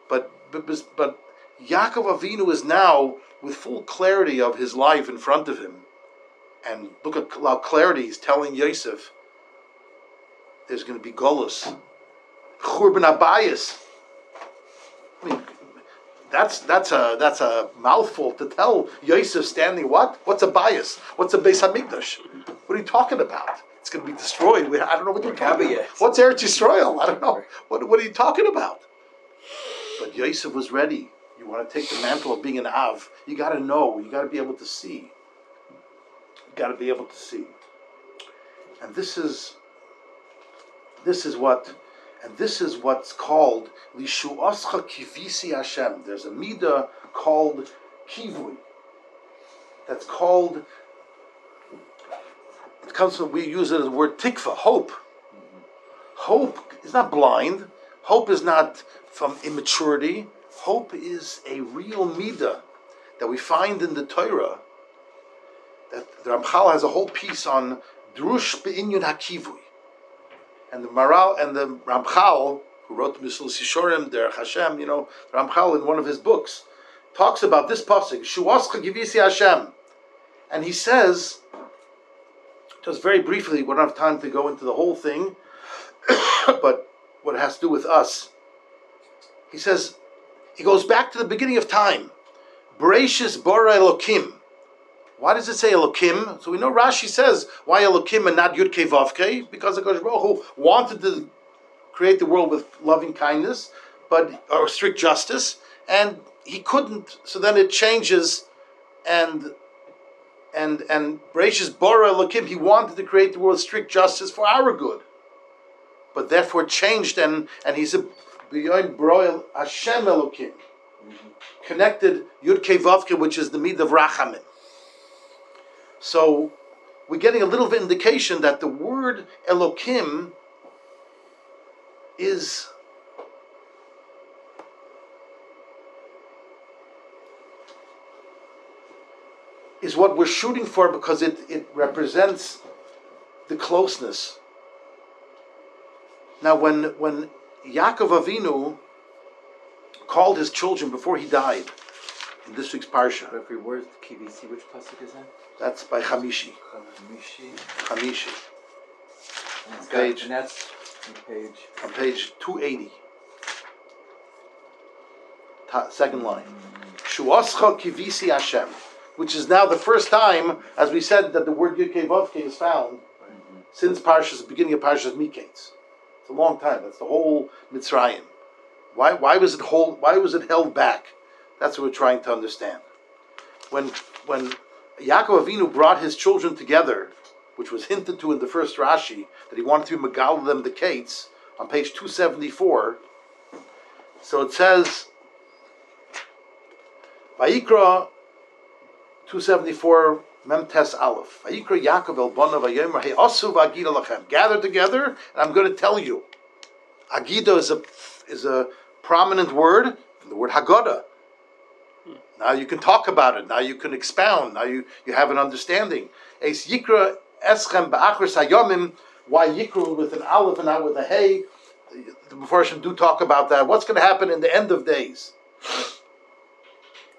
But but but Yaakov Avinu is now with full clarity of his life in front of him, and look at how clarity he's telling Yosef. There's going to be Golus, Churban Abayis. I mean, that's that's a that's a mouthful to tell Yosef standing. What? What's a bias? What's a Beis Hamikdash? What are you talking about? It's going to be destroyed. We, I don't know what you're talking about. What's Eretz Yisrael? I don't know. What What are you talking about? But Yosef was ready. You want to take the mantle of being an Av. You got to know. You got to be able to see. You got to be able to see. And this is this is what and this is what's called Lishuascha Kivisi Hashem. There's a midah called Kivui. That's called it comes from we use it as the word tikva, hope. Hope is not blind. Hope is not from immaturity. Hope is a real midah that we find in the Torah. That the Ramchal has a whole piece on drush beinyun hakivui, and the Maral and the Ramchal who wrote Mesilas Yesharim, Derech Hashem, you know, Ramchal in one of his books talks about this pasuk Shuascha Givisi Hashem, and he says just very briefly. We don't have time to go into the whole thing, but what it has to do with us. He says he goes back to the beginning of time. Bereshis bara Elokim. Why does it say Elokim? So we know Rashi says why Elokim and not Yud Kei Vav Kei? Because the Baruch Hu wanted to create the world with loving kindness, but or strict justice, and he couldn't. So then it changes, and and and Bereshis bara Elokim. He wanted to create the world with strict justice for our good, but therefore changed, and and he's a beyond broil Hashem Elokim mm-hmm. connected Yud Kei Vav Kei, which is the mid of Rachamim. So we're getting a little indication that the word Elokim is is what we're shooting for because it, it represents the closeness. Now when when Yaakov Avinu called his children before he died in this week's parsha, Every word, KVC, which pasuk is that? That's by Hamishi. Hamishi. And it's Page. And that's on page. on page 280. Ta- second line. Shuascha kivisi Hashem, which is now the first time, as we said, that the word Yud Kei Vav Kei is found since Parshas, the beginning of Parshas Miketz. It's a long time. That's the whole Mitzrayim. Why, why was it hold, Why was it held back? That's what we're trying to understand. When when Yaakov Avinu brought his children together, which was hinted to in the first Rashi, that he wanted to megal them the kates on page two seventy four. So it says, Vayikra two seventy four Memtes Aleph. Vayikra Yaakov el Bonav Vayomer Hey Asu Vagida Lachem. Gather together, and I'm going to tell you. Agida is a is a prominent word, from the word Haggadah. Now you can talk about it. Now you can expound. Now you, you have an understanding. Es Yikra Eschem Ba'achris Hayomim. Why Yikra with an aleph and not with a hey? The Mepharshim do talk about that. What's going to happen in the end of days?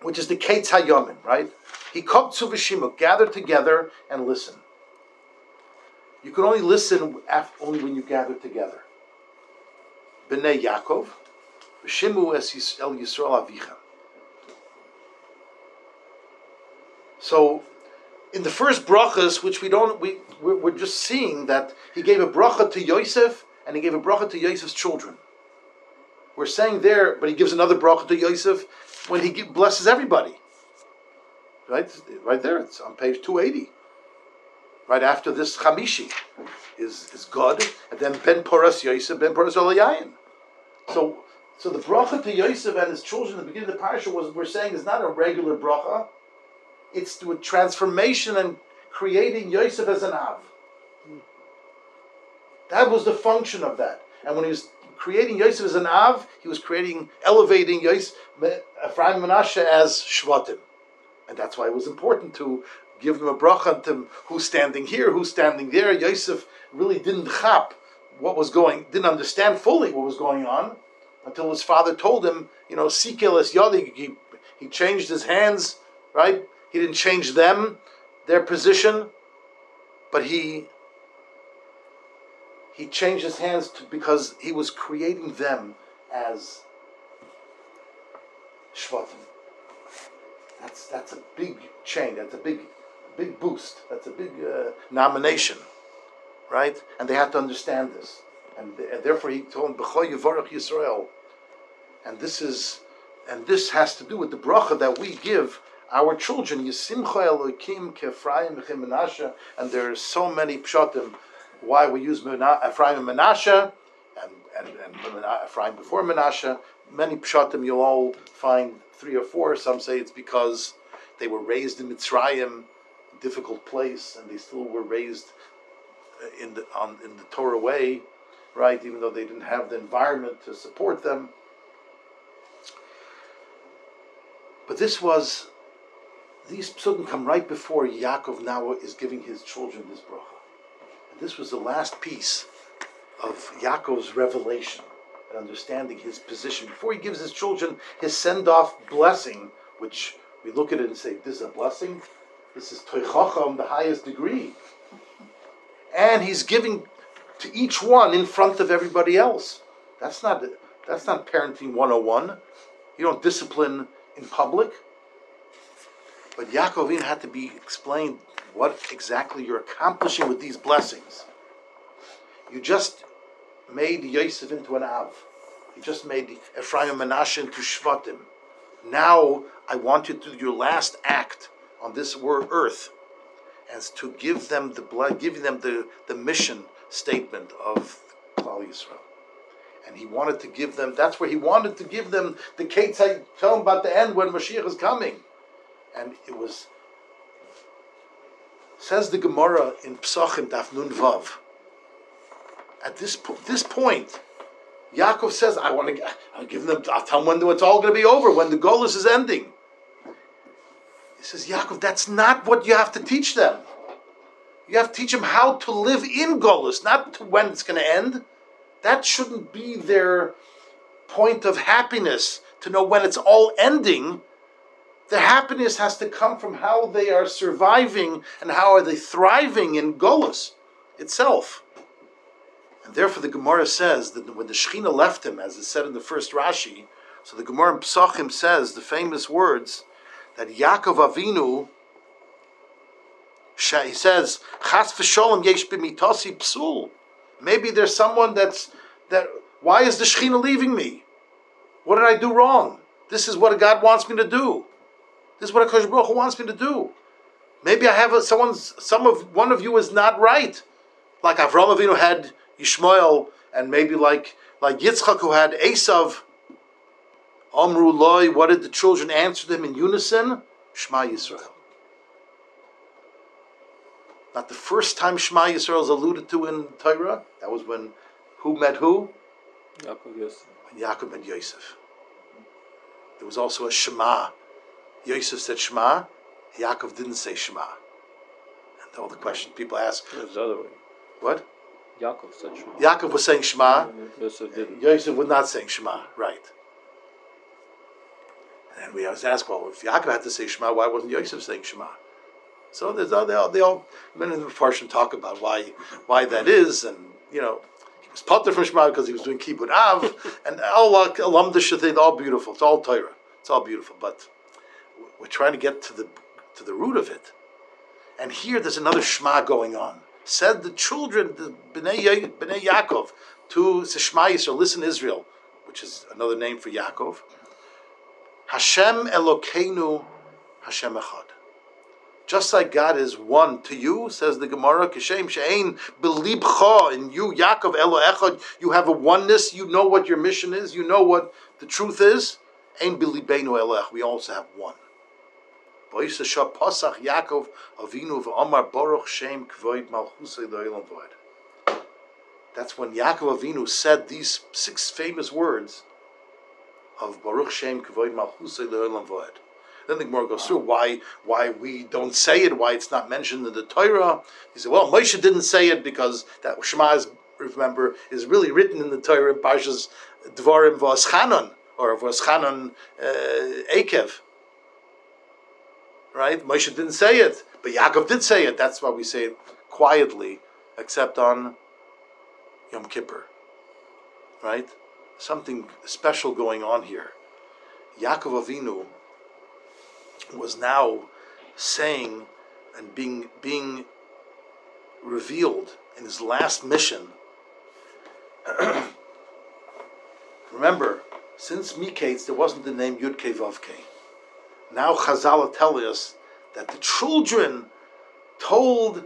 Which is the Kates Hayomim, right? He come to Vishimuk, gather together and listen. You can only listen after, only when you gather together. Bnei Yaakov, V'shimu es El Yisrael Avichem. So, in the first brachas, which we don't, we we're, we're, just seeing that he gave a bracha to Yosef and he gave a bracha to Yosef's children. We're saying there, but he gives another bracha to Yosef when he give, blesses everybody. Right, right there, it's on page two eighty. Right after this Chamishi is is God, and then Ben Poras Yosef, Ben Poras Olayayin. So, so the bracha to Yosef and his children at the beginning of the parasha was we're saying is not a regular bracha it's to a transformation and creating Yosef as an Av. That was the function of that. And when he was creating Yosef as an Av, he was creating, elevating Yosef, Ephraim Menashe as Shvatim. And that's why it was important to give them a bracha to who's standing here, who's standing there. Yosef really didn't chap what was going, didn't understand fully what was going on until his father told him, you know, Sikil es Yodig, he, he changed his hands, right? He didn't change them, their position, but he he changed his hands to, because he was creating them as Shvatim. That's that's a big change. That's a big big boost. That's a big uh, nomination, right? And they had to understand this, and, and therefore he told them, "B'choy Yisrael," and this is and this has to do with the bracha that we give our children, Yisimcha Elokim Kefraim Menashe, and there are so many pshatim why we use Ephraim and Menashe, and, and, and Ephraim before Menashe. Many pshatim you'll all find three or four. Some say it's because they were raised in Mitzrayim, a difficult place, and they still were raised uh, in the on in the Torah way, right? Even though they didn't have the environment to support them. But this was these psukim come right before Yaakov now is giving his children this bracha. And this was the last piece of Yaakov's revelation and understanding his position. Before he gives his children his send-off blessing, which we look at it and say, this is a blessing, this is toichacham, the highest degree. And he's giving to each one in front of everybody else. That's not that's not parenting 101. You don't discipline in public. But Yaakovin had to be explained what exactly you're accomplishing with these blessings. You just made Yosef into an Av. You just made Ephraim Menashe into Shvatim. Now I want you to do your last act on this earth as to give them the blood, giving them the, the mission statement of Klal Yisrael. And he wanted to give them, that's where he wanted to give them the Kate I tell them about the end when Mashiach is coming and it was says the Gemara in Psachim Daf Nun Vav. At this po- this point, Yaakov says, "I want to. I'll give them. I'll tell them when it's all going to be over. When the Golis is ending." He says, "Yaakov, that's not what you have to teach them. You have to teach them how to live in Golis, not when it's going to end. That shouldn't be their point of happiness to know when it's all ending." The happiness has to come from how they are surviving and how are they thriving in Golas itself. And therefore the Gemara says that when the Shechina left him, as is said in the first Rashi, so the Gemara in Psachim says the famous words that Yaakov Avinu, he says, Chas v'sholem yesh b'mitasi psul. Maybe there's someone that's that why is the Shekhinah leaving me? What did I do wrong? This is what God wants me to do. This is what Hakadosh Baruch Hu wants me to do. Maybe I have a, someone's some of one of you is not right, like Avram Avinu had Yishmael, and maybe like like Yitzchak who had Esav. Amru loy. What did the children answer them in unison? Shema Yisrael. Not the first time Shema Yisrael is alluded to in Torah. That was when who met who? Yaakov Yosef. When Yaakov met Yosef. There was also a Shema. Yosef said Shema. Yaakov didn't say Shema. And all the questions people ask, It was the other way. what? Yaakov said Shema. Yaakov was saying Shema. Yosef didn't. Yosef was not saying Shema, right. And we always ask, well, if Yaakov had to say Shema, why wasn't Yosef saying Shema? So there's all, they all, they all many of the Farshim talk about why why that is, and you know, he was potter from Shema because he was doing Kibbud Av, and all Shathid, all beautiful. It's all Torah. It's all beautiful, but we're trying to get to the to the root of it. And here there's another Shema going on. Said the children, the Bnei, Yaakov, to Shema Yisrael, listen Israel, which is another name for Yaakov. Hashem Elokeinu, Hashem Echad. Just like God is one to you, says the Gemara, Kishem She'ein Belibcha, in you, Yaakov Elo Echad, you have a oneness, you know what your mission is, you know what the truth is. Ein Belibenu Elech, we also have one. Vayisasha Pasach Yaakov Avinu v'Amar Baruch Shem Kvoid Malchusay Lo'elam Voed. That's when Yaakov Avinu said these six famous words of Baruch Shem Kvoid Malchusay Lo'elam Voed. Then the Gemara goes through why why we don't say it, why it's not mentioned in the Torah. He said, well, Moshe didn't say it because that Shema is, remember, is really written in the Torah in Parshas Dvarim V'Aschanon, or V'Aschanon uh, Akev right? Moshe didn't say it, but Yaakov did say it. That's why we say it quietly, except on Yom Kippur, right? Something special going on here. Yaakov Avinu was now saying and being being revealed in his last mission. Remember, since Miketz, there wasn't the name Yud Kei Vav Kei. Now Chazal tell us that the children told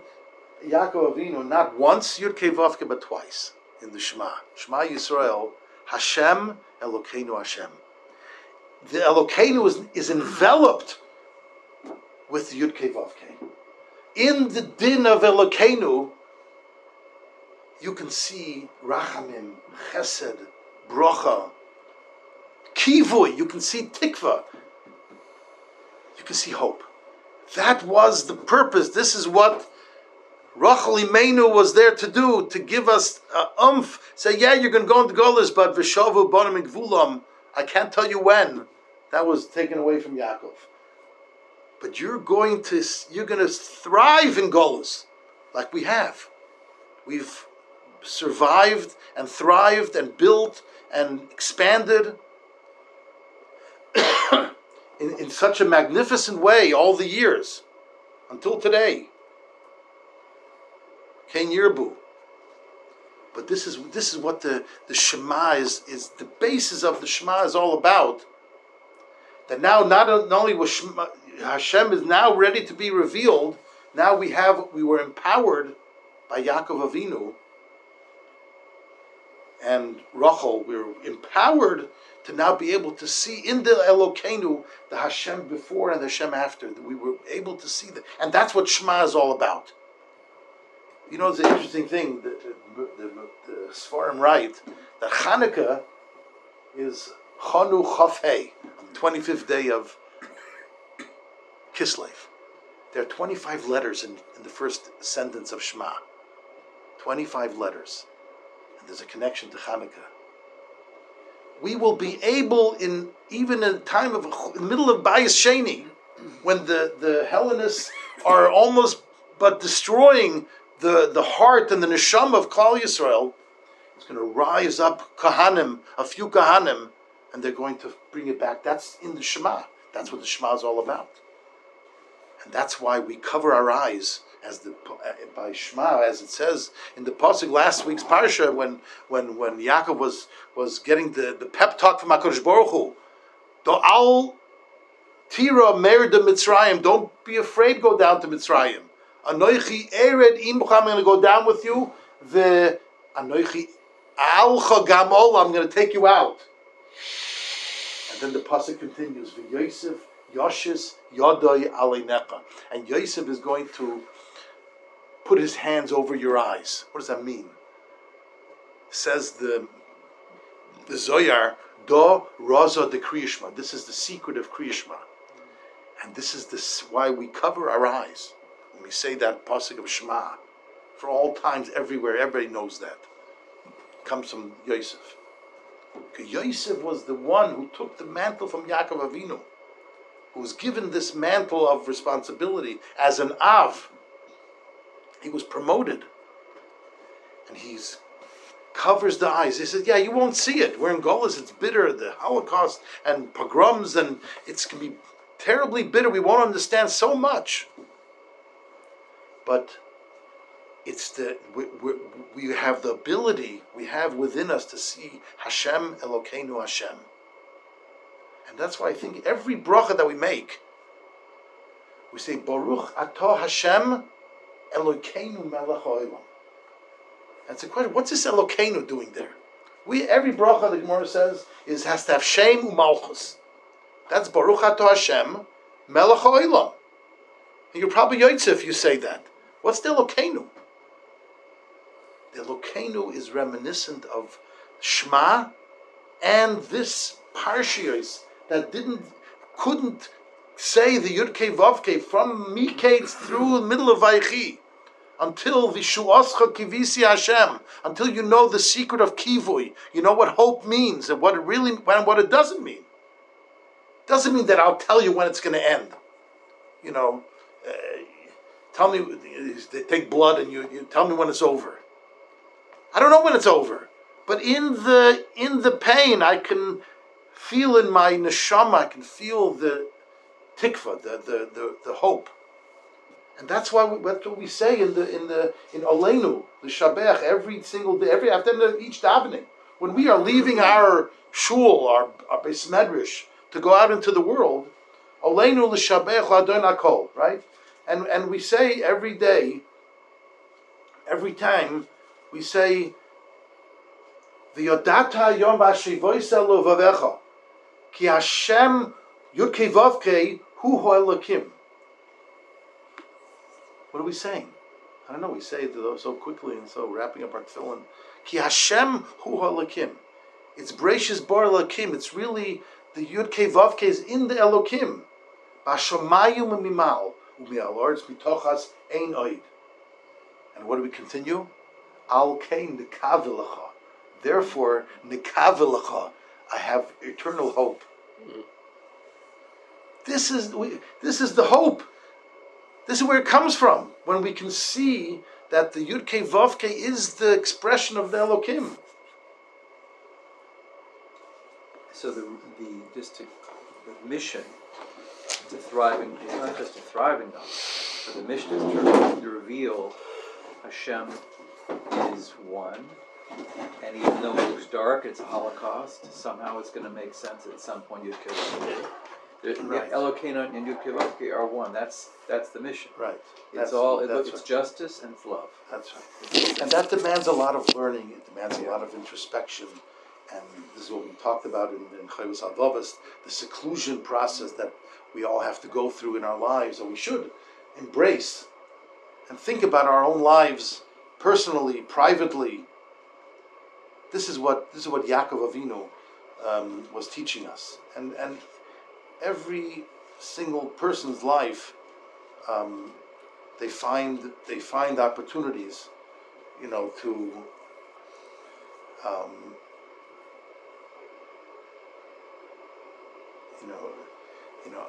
Yaakov Avinu not once Yud Kei Vav but twice in the Shema. Shema Yisrael, Hashem Elokeinu Hashem. The Elokeinu is, is enveloped with Yud Kei Vav Kei. In the din of Elokeinu, you can see Rachamim, Chesed, Brocha, Kivui. You can see Tikva you can see hope. That was the purpose. This is what Rachel Imenu was there to do, to give us uh, umph. Say, yeah, you're going to go into Golas, but Vishavu Bonim Gvulam, I can't tell you when. That was taken away from Yaakov. But you're going to you're going to thrive in Golas, like we have. We've survived and thrived and built and expanded in, in such a magnificent way all the years until today. Ken Yerbu. But this is this is what the, the Shema is, is the basis of the Shema is all about. That now not, not only was Shema, Hashem is now ready to be revealed, now we have we were empowered by Yaakov Avinu and Rachel, we're empowered to now be able to see in the Elokeinu the Hashem before and the Hashem after. We were able to see that, and that's what Shema is all about. You know, it's an interesting thing. The, the, the, the Sfarim write that Hanukkah is Chanu Chafhei, on the twenty fifth day of Kislev. There are twenty five letters in, in the first sentence of Shema. Twenty five letters there's a connection to Hanukkah. We will be able, in even in the time of in the middle of Bayis Sheni, when the, the Hellenists are almost but destroying the, the heart and the neshama of Klal Yisrael, it's going to rise up Kahanim, a few Kahanim, and they're going to bring it back. That's in the Shema. That's what the Shema is all about. And that's why we cover our eyes as the uh, by Shema, as it says in the pasuk last week's parsha, when when when Yaakov was was getting the, the pep talk from Hakadosh Baruch Hu, do al tira mer de Mitzrayim. Don't be afraid. Go down to Mitzrayim. Anoichi ered. I'm going to go down with you. The anoichi alcha gamol. I'm going to take you out. And then the pasuk continues. V'Yosef Yoshis Yodoi Alenecha. And Yosef is going to put his hands over your eyes. What does that mean? Says the the Zoyar, Do Raza de Kriyishma. This is the secret of Kriyishma. And this is this why we cover our eyes when we say that pasuk of Shema. For all times, everywhere, everybody knows that. comes from Yosef. Yosef was the one who took the mantle from Yaakov Avinu, who was given this mantle of responsibility as an Av. He was promoted. And he's covers the eyes. He says, Yeah, you won't see it. We're in Golis, it's bitter, the Holocaust and pogroms, and it's to be terribly bitter. We won't understand so much. But it's the we, we, we have the ability we have within us to see Hashem Elokeinu Hashem, and that's why I think every bracha that we make, we say Baruch Atah Hashem Elokeinu Melech. That's a question. What's this Elokeinu doing there? We every bracha the Gemara says is has to have Shem Umalchus. That's Baruch Atah Hashem Melech. And you're probably Yotze if you say that. What's the Elokeinu? The Elokeinu is reminiscent of Shema and this Parshios that didn't, couldn't say the Yudke Vavke from Miketz through the middle of Vaychi until Vishuascha Kivisi Hashem, until you know the secret of Kivui, you know what hope means and what it really, and what it doesn't mean. Doesn't mean that I'll tell you when it's going to end. You know, uh, tell me, they take blood and you, you tell me when it's over. I don't know when it's over, but in the in the pain, I can feel in my neshama, I can feel the tikva, the the the, the hope, and that's why we, that's what we say in the in the in Olenu, the Shabbat, every single day, every after each davening, when we are leaving our shul, our our beis medrash, to go out into the world, Olenu l'shabech adon akol, right? And and we say every day, every time we say, "V'yodata yom v'ashivoisa lo vavecha, ki Hashem yudkei vavkei hu ho'elakim." What are we saying? I don't know. We say it so quickly and so wrapping up our tefillin. Ki Hashem hu ho'elakim. It's Bereshis bar Elokim. It's really the Yud Kei Vav Kei is in the Elokim. Bashomayim mimal u'mi'al arts mitochas ein oid. And what do we continue? Al kein nekavilacha. Therefore, nekavilacha, I have eternal hope. Mm-hmm. This is we, this is the hope. This is where it comes from when we can see that the Yud Kei Vav Kei is the expression of the Elokim. So the the just to the mission to thriving is not just to thriving God, but the mission is to, to reveal Hashem is one, and even though it looks dark, it's a Holocaust. Somehow it's going to make sense at some point. Yud Right. Elokeinu and Yud Kevavke are one. That's that's the mission. Right. It's That's- all it, that's it's right. justice and love. That's right. And that demands a lot of learning, it demands a lot of introspection. And this is what we talked about in, in Adlovas, the seclusion process that we all have to go through in our lives, or we should embrace and think about our own lives personally, privately. This is what this is what Yaakov Avinu um, was teaching us, and and every single person's life, um, they find they find opportunities, you know, to um, you know, you know,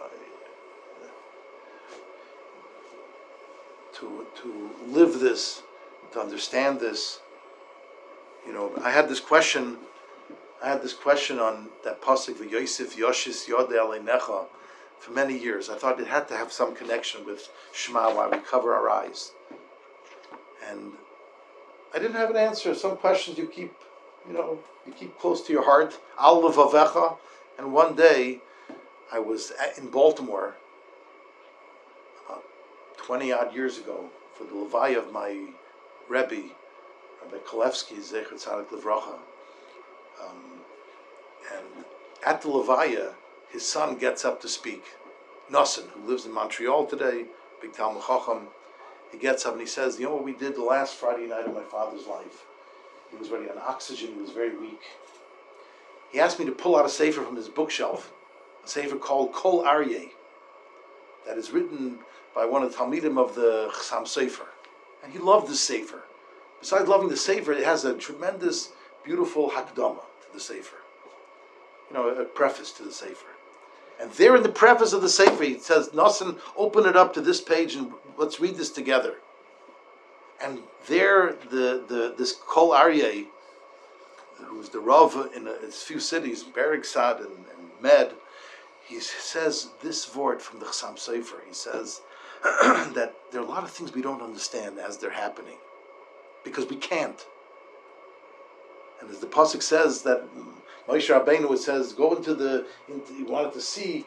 to to live this, to understand this. You know, I had this question. I had this question on that pasuk Yosef Yoshis Yod Necha for many years. I thought it had to have some connection with Shema, why we cover our eyes. And I didn't have an answer. Some questions you keep, you know, you keep close to your heart. Al levavecha. And one day, I was in Baltimore, about 20 odd years ago, for the Levaya of my Rebbe, Rabbi Kolevsky, Zecher Tzadik Levracha. Um, and at the Levaya, his son gets up to speak. Nosson, who lives in Montreal today, big Talmud Chacham, he gets up and he says, "You know what we did the last Friday night of my father's life? He was running on oxygen. He was very weak. He asked me to pull out a sefer from his bookshelf, a sefer called Kol Aryeh, that is written by one of the Talmidim of the Chassam Sofer, and he loved the sefer. Besides loving the sefer, it has a tremendous, beautiful hakdama to the sefer. You know, a preface to the sefer. And there in the preface of the Sefer, he says, Nosson, open it up to this page and let's read this together. And there, the, the this Kol Aryeh, who's the Rav in a, a few cities, Beriksad and, and Med, he says this word from the Chassam Sofer. He says that there are a lot of things we don't understand as they're happening because we can't. And as the pasuk says that Moshe Rabbeinu says go into the into, he wanted to see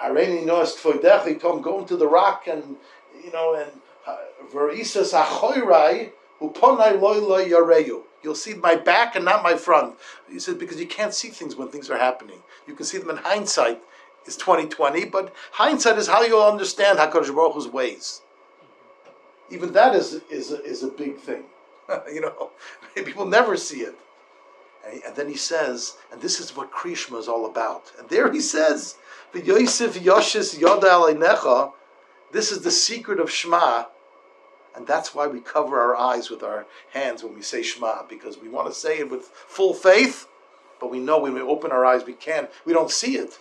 Hareni noest foidechi he told him go into the rock and you know and uh, verisas achoirai uponai loy yareyu. You'll see my back and not my front. He said because you can't see things when things are happening. You can see them in hindsight. Is 2020 but hindsight is how you'll understand HaKadosh Baruch Hu's ways. Even that is is a, is a big thing. You know people never see it and, then he says, and this is what Krishma is all about. And there he says, the Yosef Yoshis Aleinecha, this is the secret of Shema. And that's why we cover our eyes with our hands when we say Shema, because we want to say it with full faith, but we know when we open our eyes, we can't, we don't see it.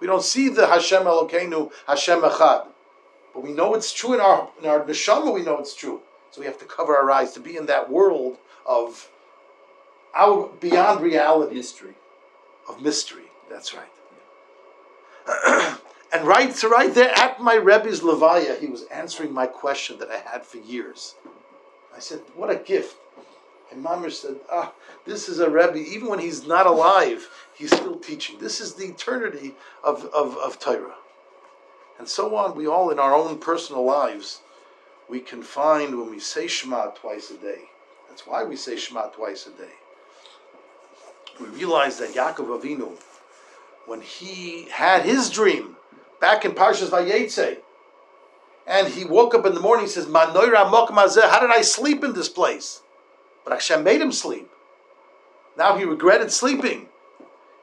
We don't see the Hashem Elokeinu, Hashem Echad. But we know it's true in our in our neshama. We know it's true. So we have to cover our eyes to be in that world of out beyond reality Mystery. of mystery. That's right. and right, so right there at my Rebbe's Levaya, he was answering my question that I had for years. I said, "What a gift!" And Mamish said, "Ah, this is a Rebbe. Even when he's not alive, he's still teaching. This is the eternity of of, of Torah." And so on. We all, in our own personal lives, we can find when we say Shema twice a day. That's why we say Shema twice a day we realize that Yaakov Avinu, when he had his dream back in Parshas Vayetze, and he woke up in the morning, he says, How did I sleep in this place? But Hashem made him sleep. Now he regretted sleeping.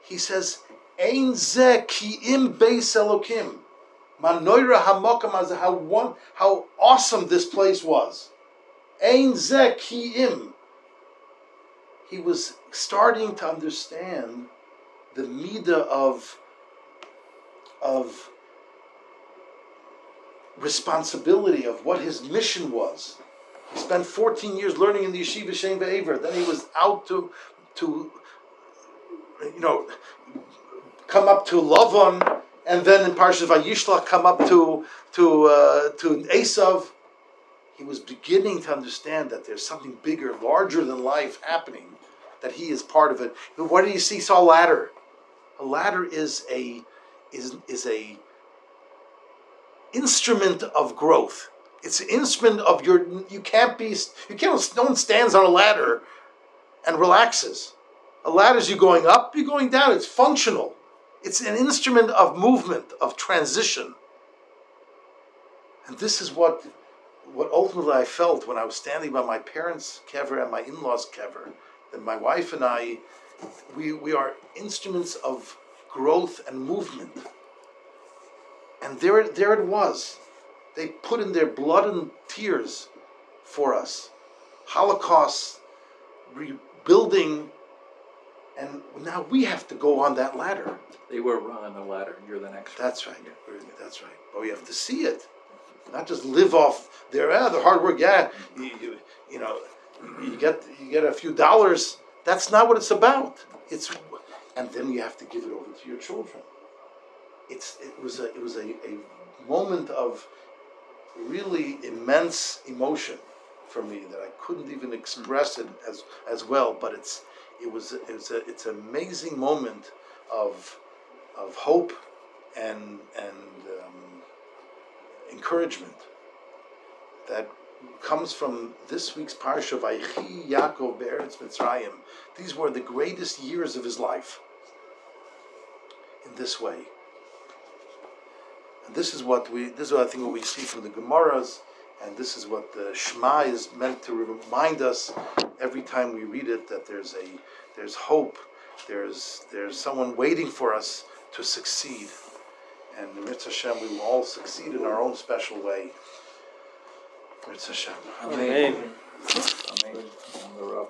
He says, Ein ze ki im beis elokim. Manoira hamokam how one, how awesome this place was. Ein ze ki im he was starting to understand the midah of of responsibility of what his mission was. He spent 14 years learning in the yeshiva Shem Ve'aver. Then he was out to to you know come up to Lavan, and then in Parshas Vayishlach come up to to uh, to Esav he was beginning to understand that there's something bigger, larger than life happening, that he is part of it. But what did he see? He saw a ladder. A ladder is a is is a instrument of growth. It's an instrument of your. You can't be. You can't. No one stands on a ladder and relaxes. A ladder is you going up, you're going down. It's functional. It's an instrument of movement, of transition. And this is what what ultimately I felt when I was standing by my parents' kever and my in-laws' kever, that my wife and I, we, we are instruments of growth and movement. And there, there it was. They put in their blood and tears for us. Holocaust, rebuilding, and now we have to go on that ladder. They were on the ladder. You're the next. That's right. That's right. But we have to see it not just live off their ah, the hard work. Yeah, you, you, you know, you get you get a few dollars. That's not what it's about. It's and then you have to give it over to your children. it's it was a it was a, a moment of really immense emotion for me that I couldn't even express it as as well. But it's it was it was a, it's an amazing moment of of hope and and um, encouragement that comes from this week's parsha Vayechi Yaakov Be'eretz Mitzrayim. These were the greatest years of his life. In this way, and this is what we this is what I think what we see from the Gemaras, and this is what the Shema is meant to remind us every time we read it that there's a there's hope, there's there's someone waiting for us to succeed, and the Mitzvah Hashem we will all succeed in our own special way. Mitzvah Hashem. Amen. Amen.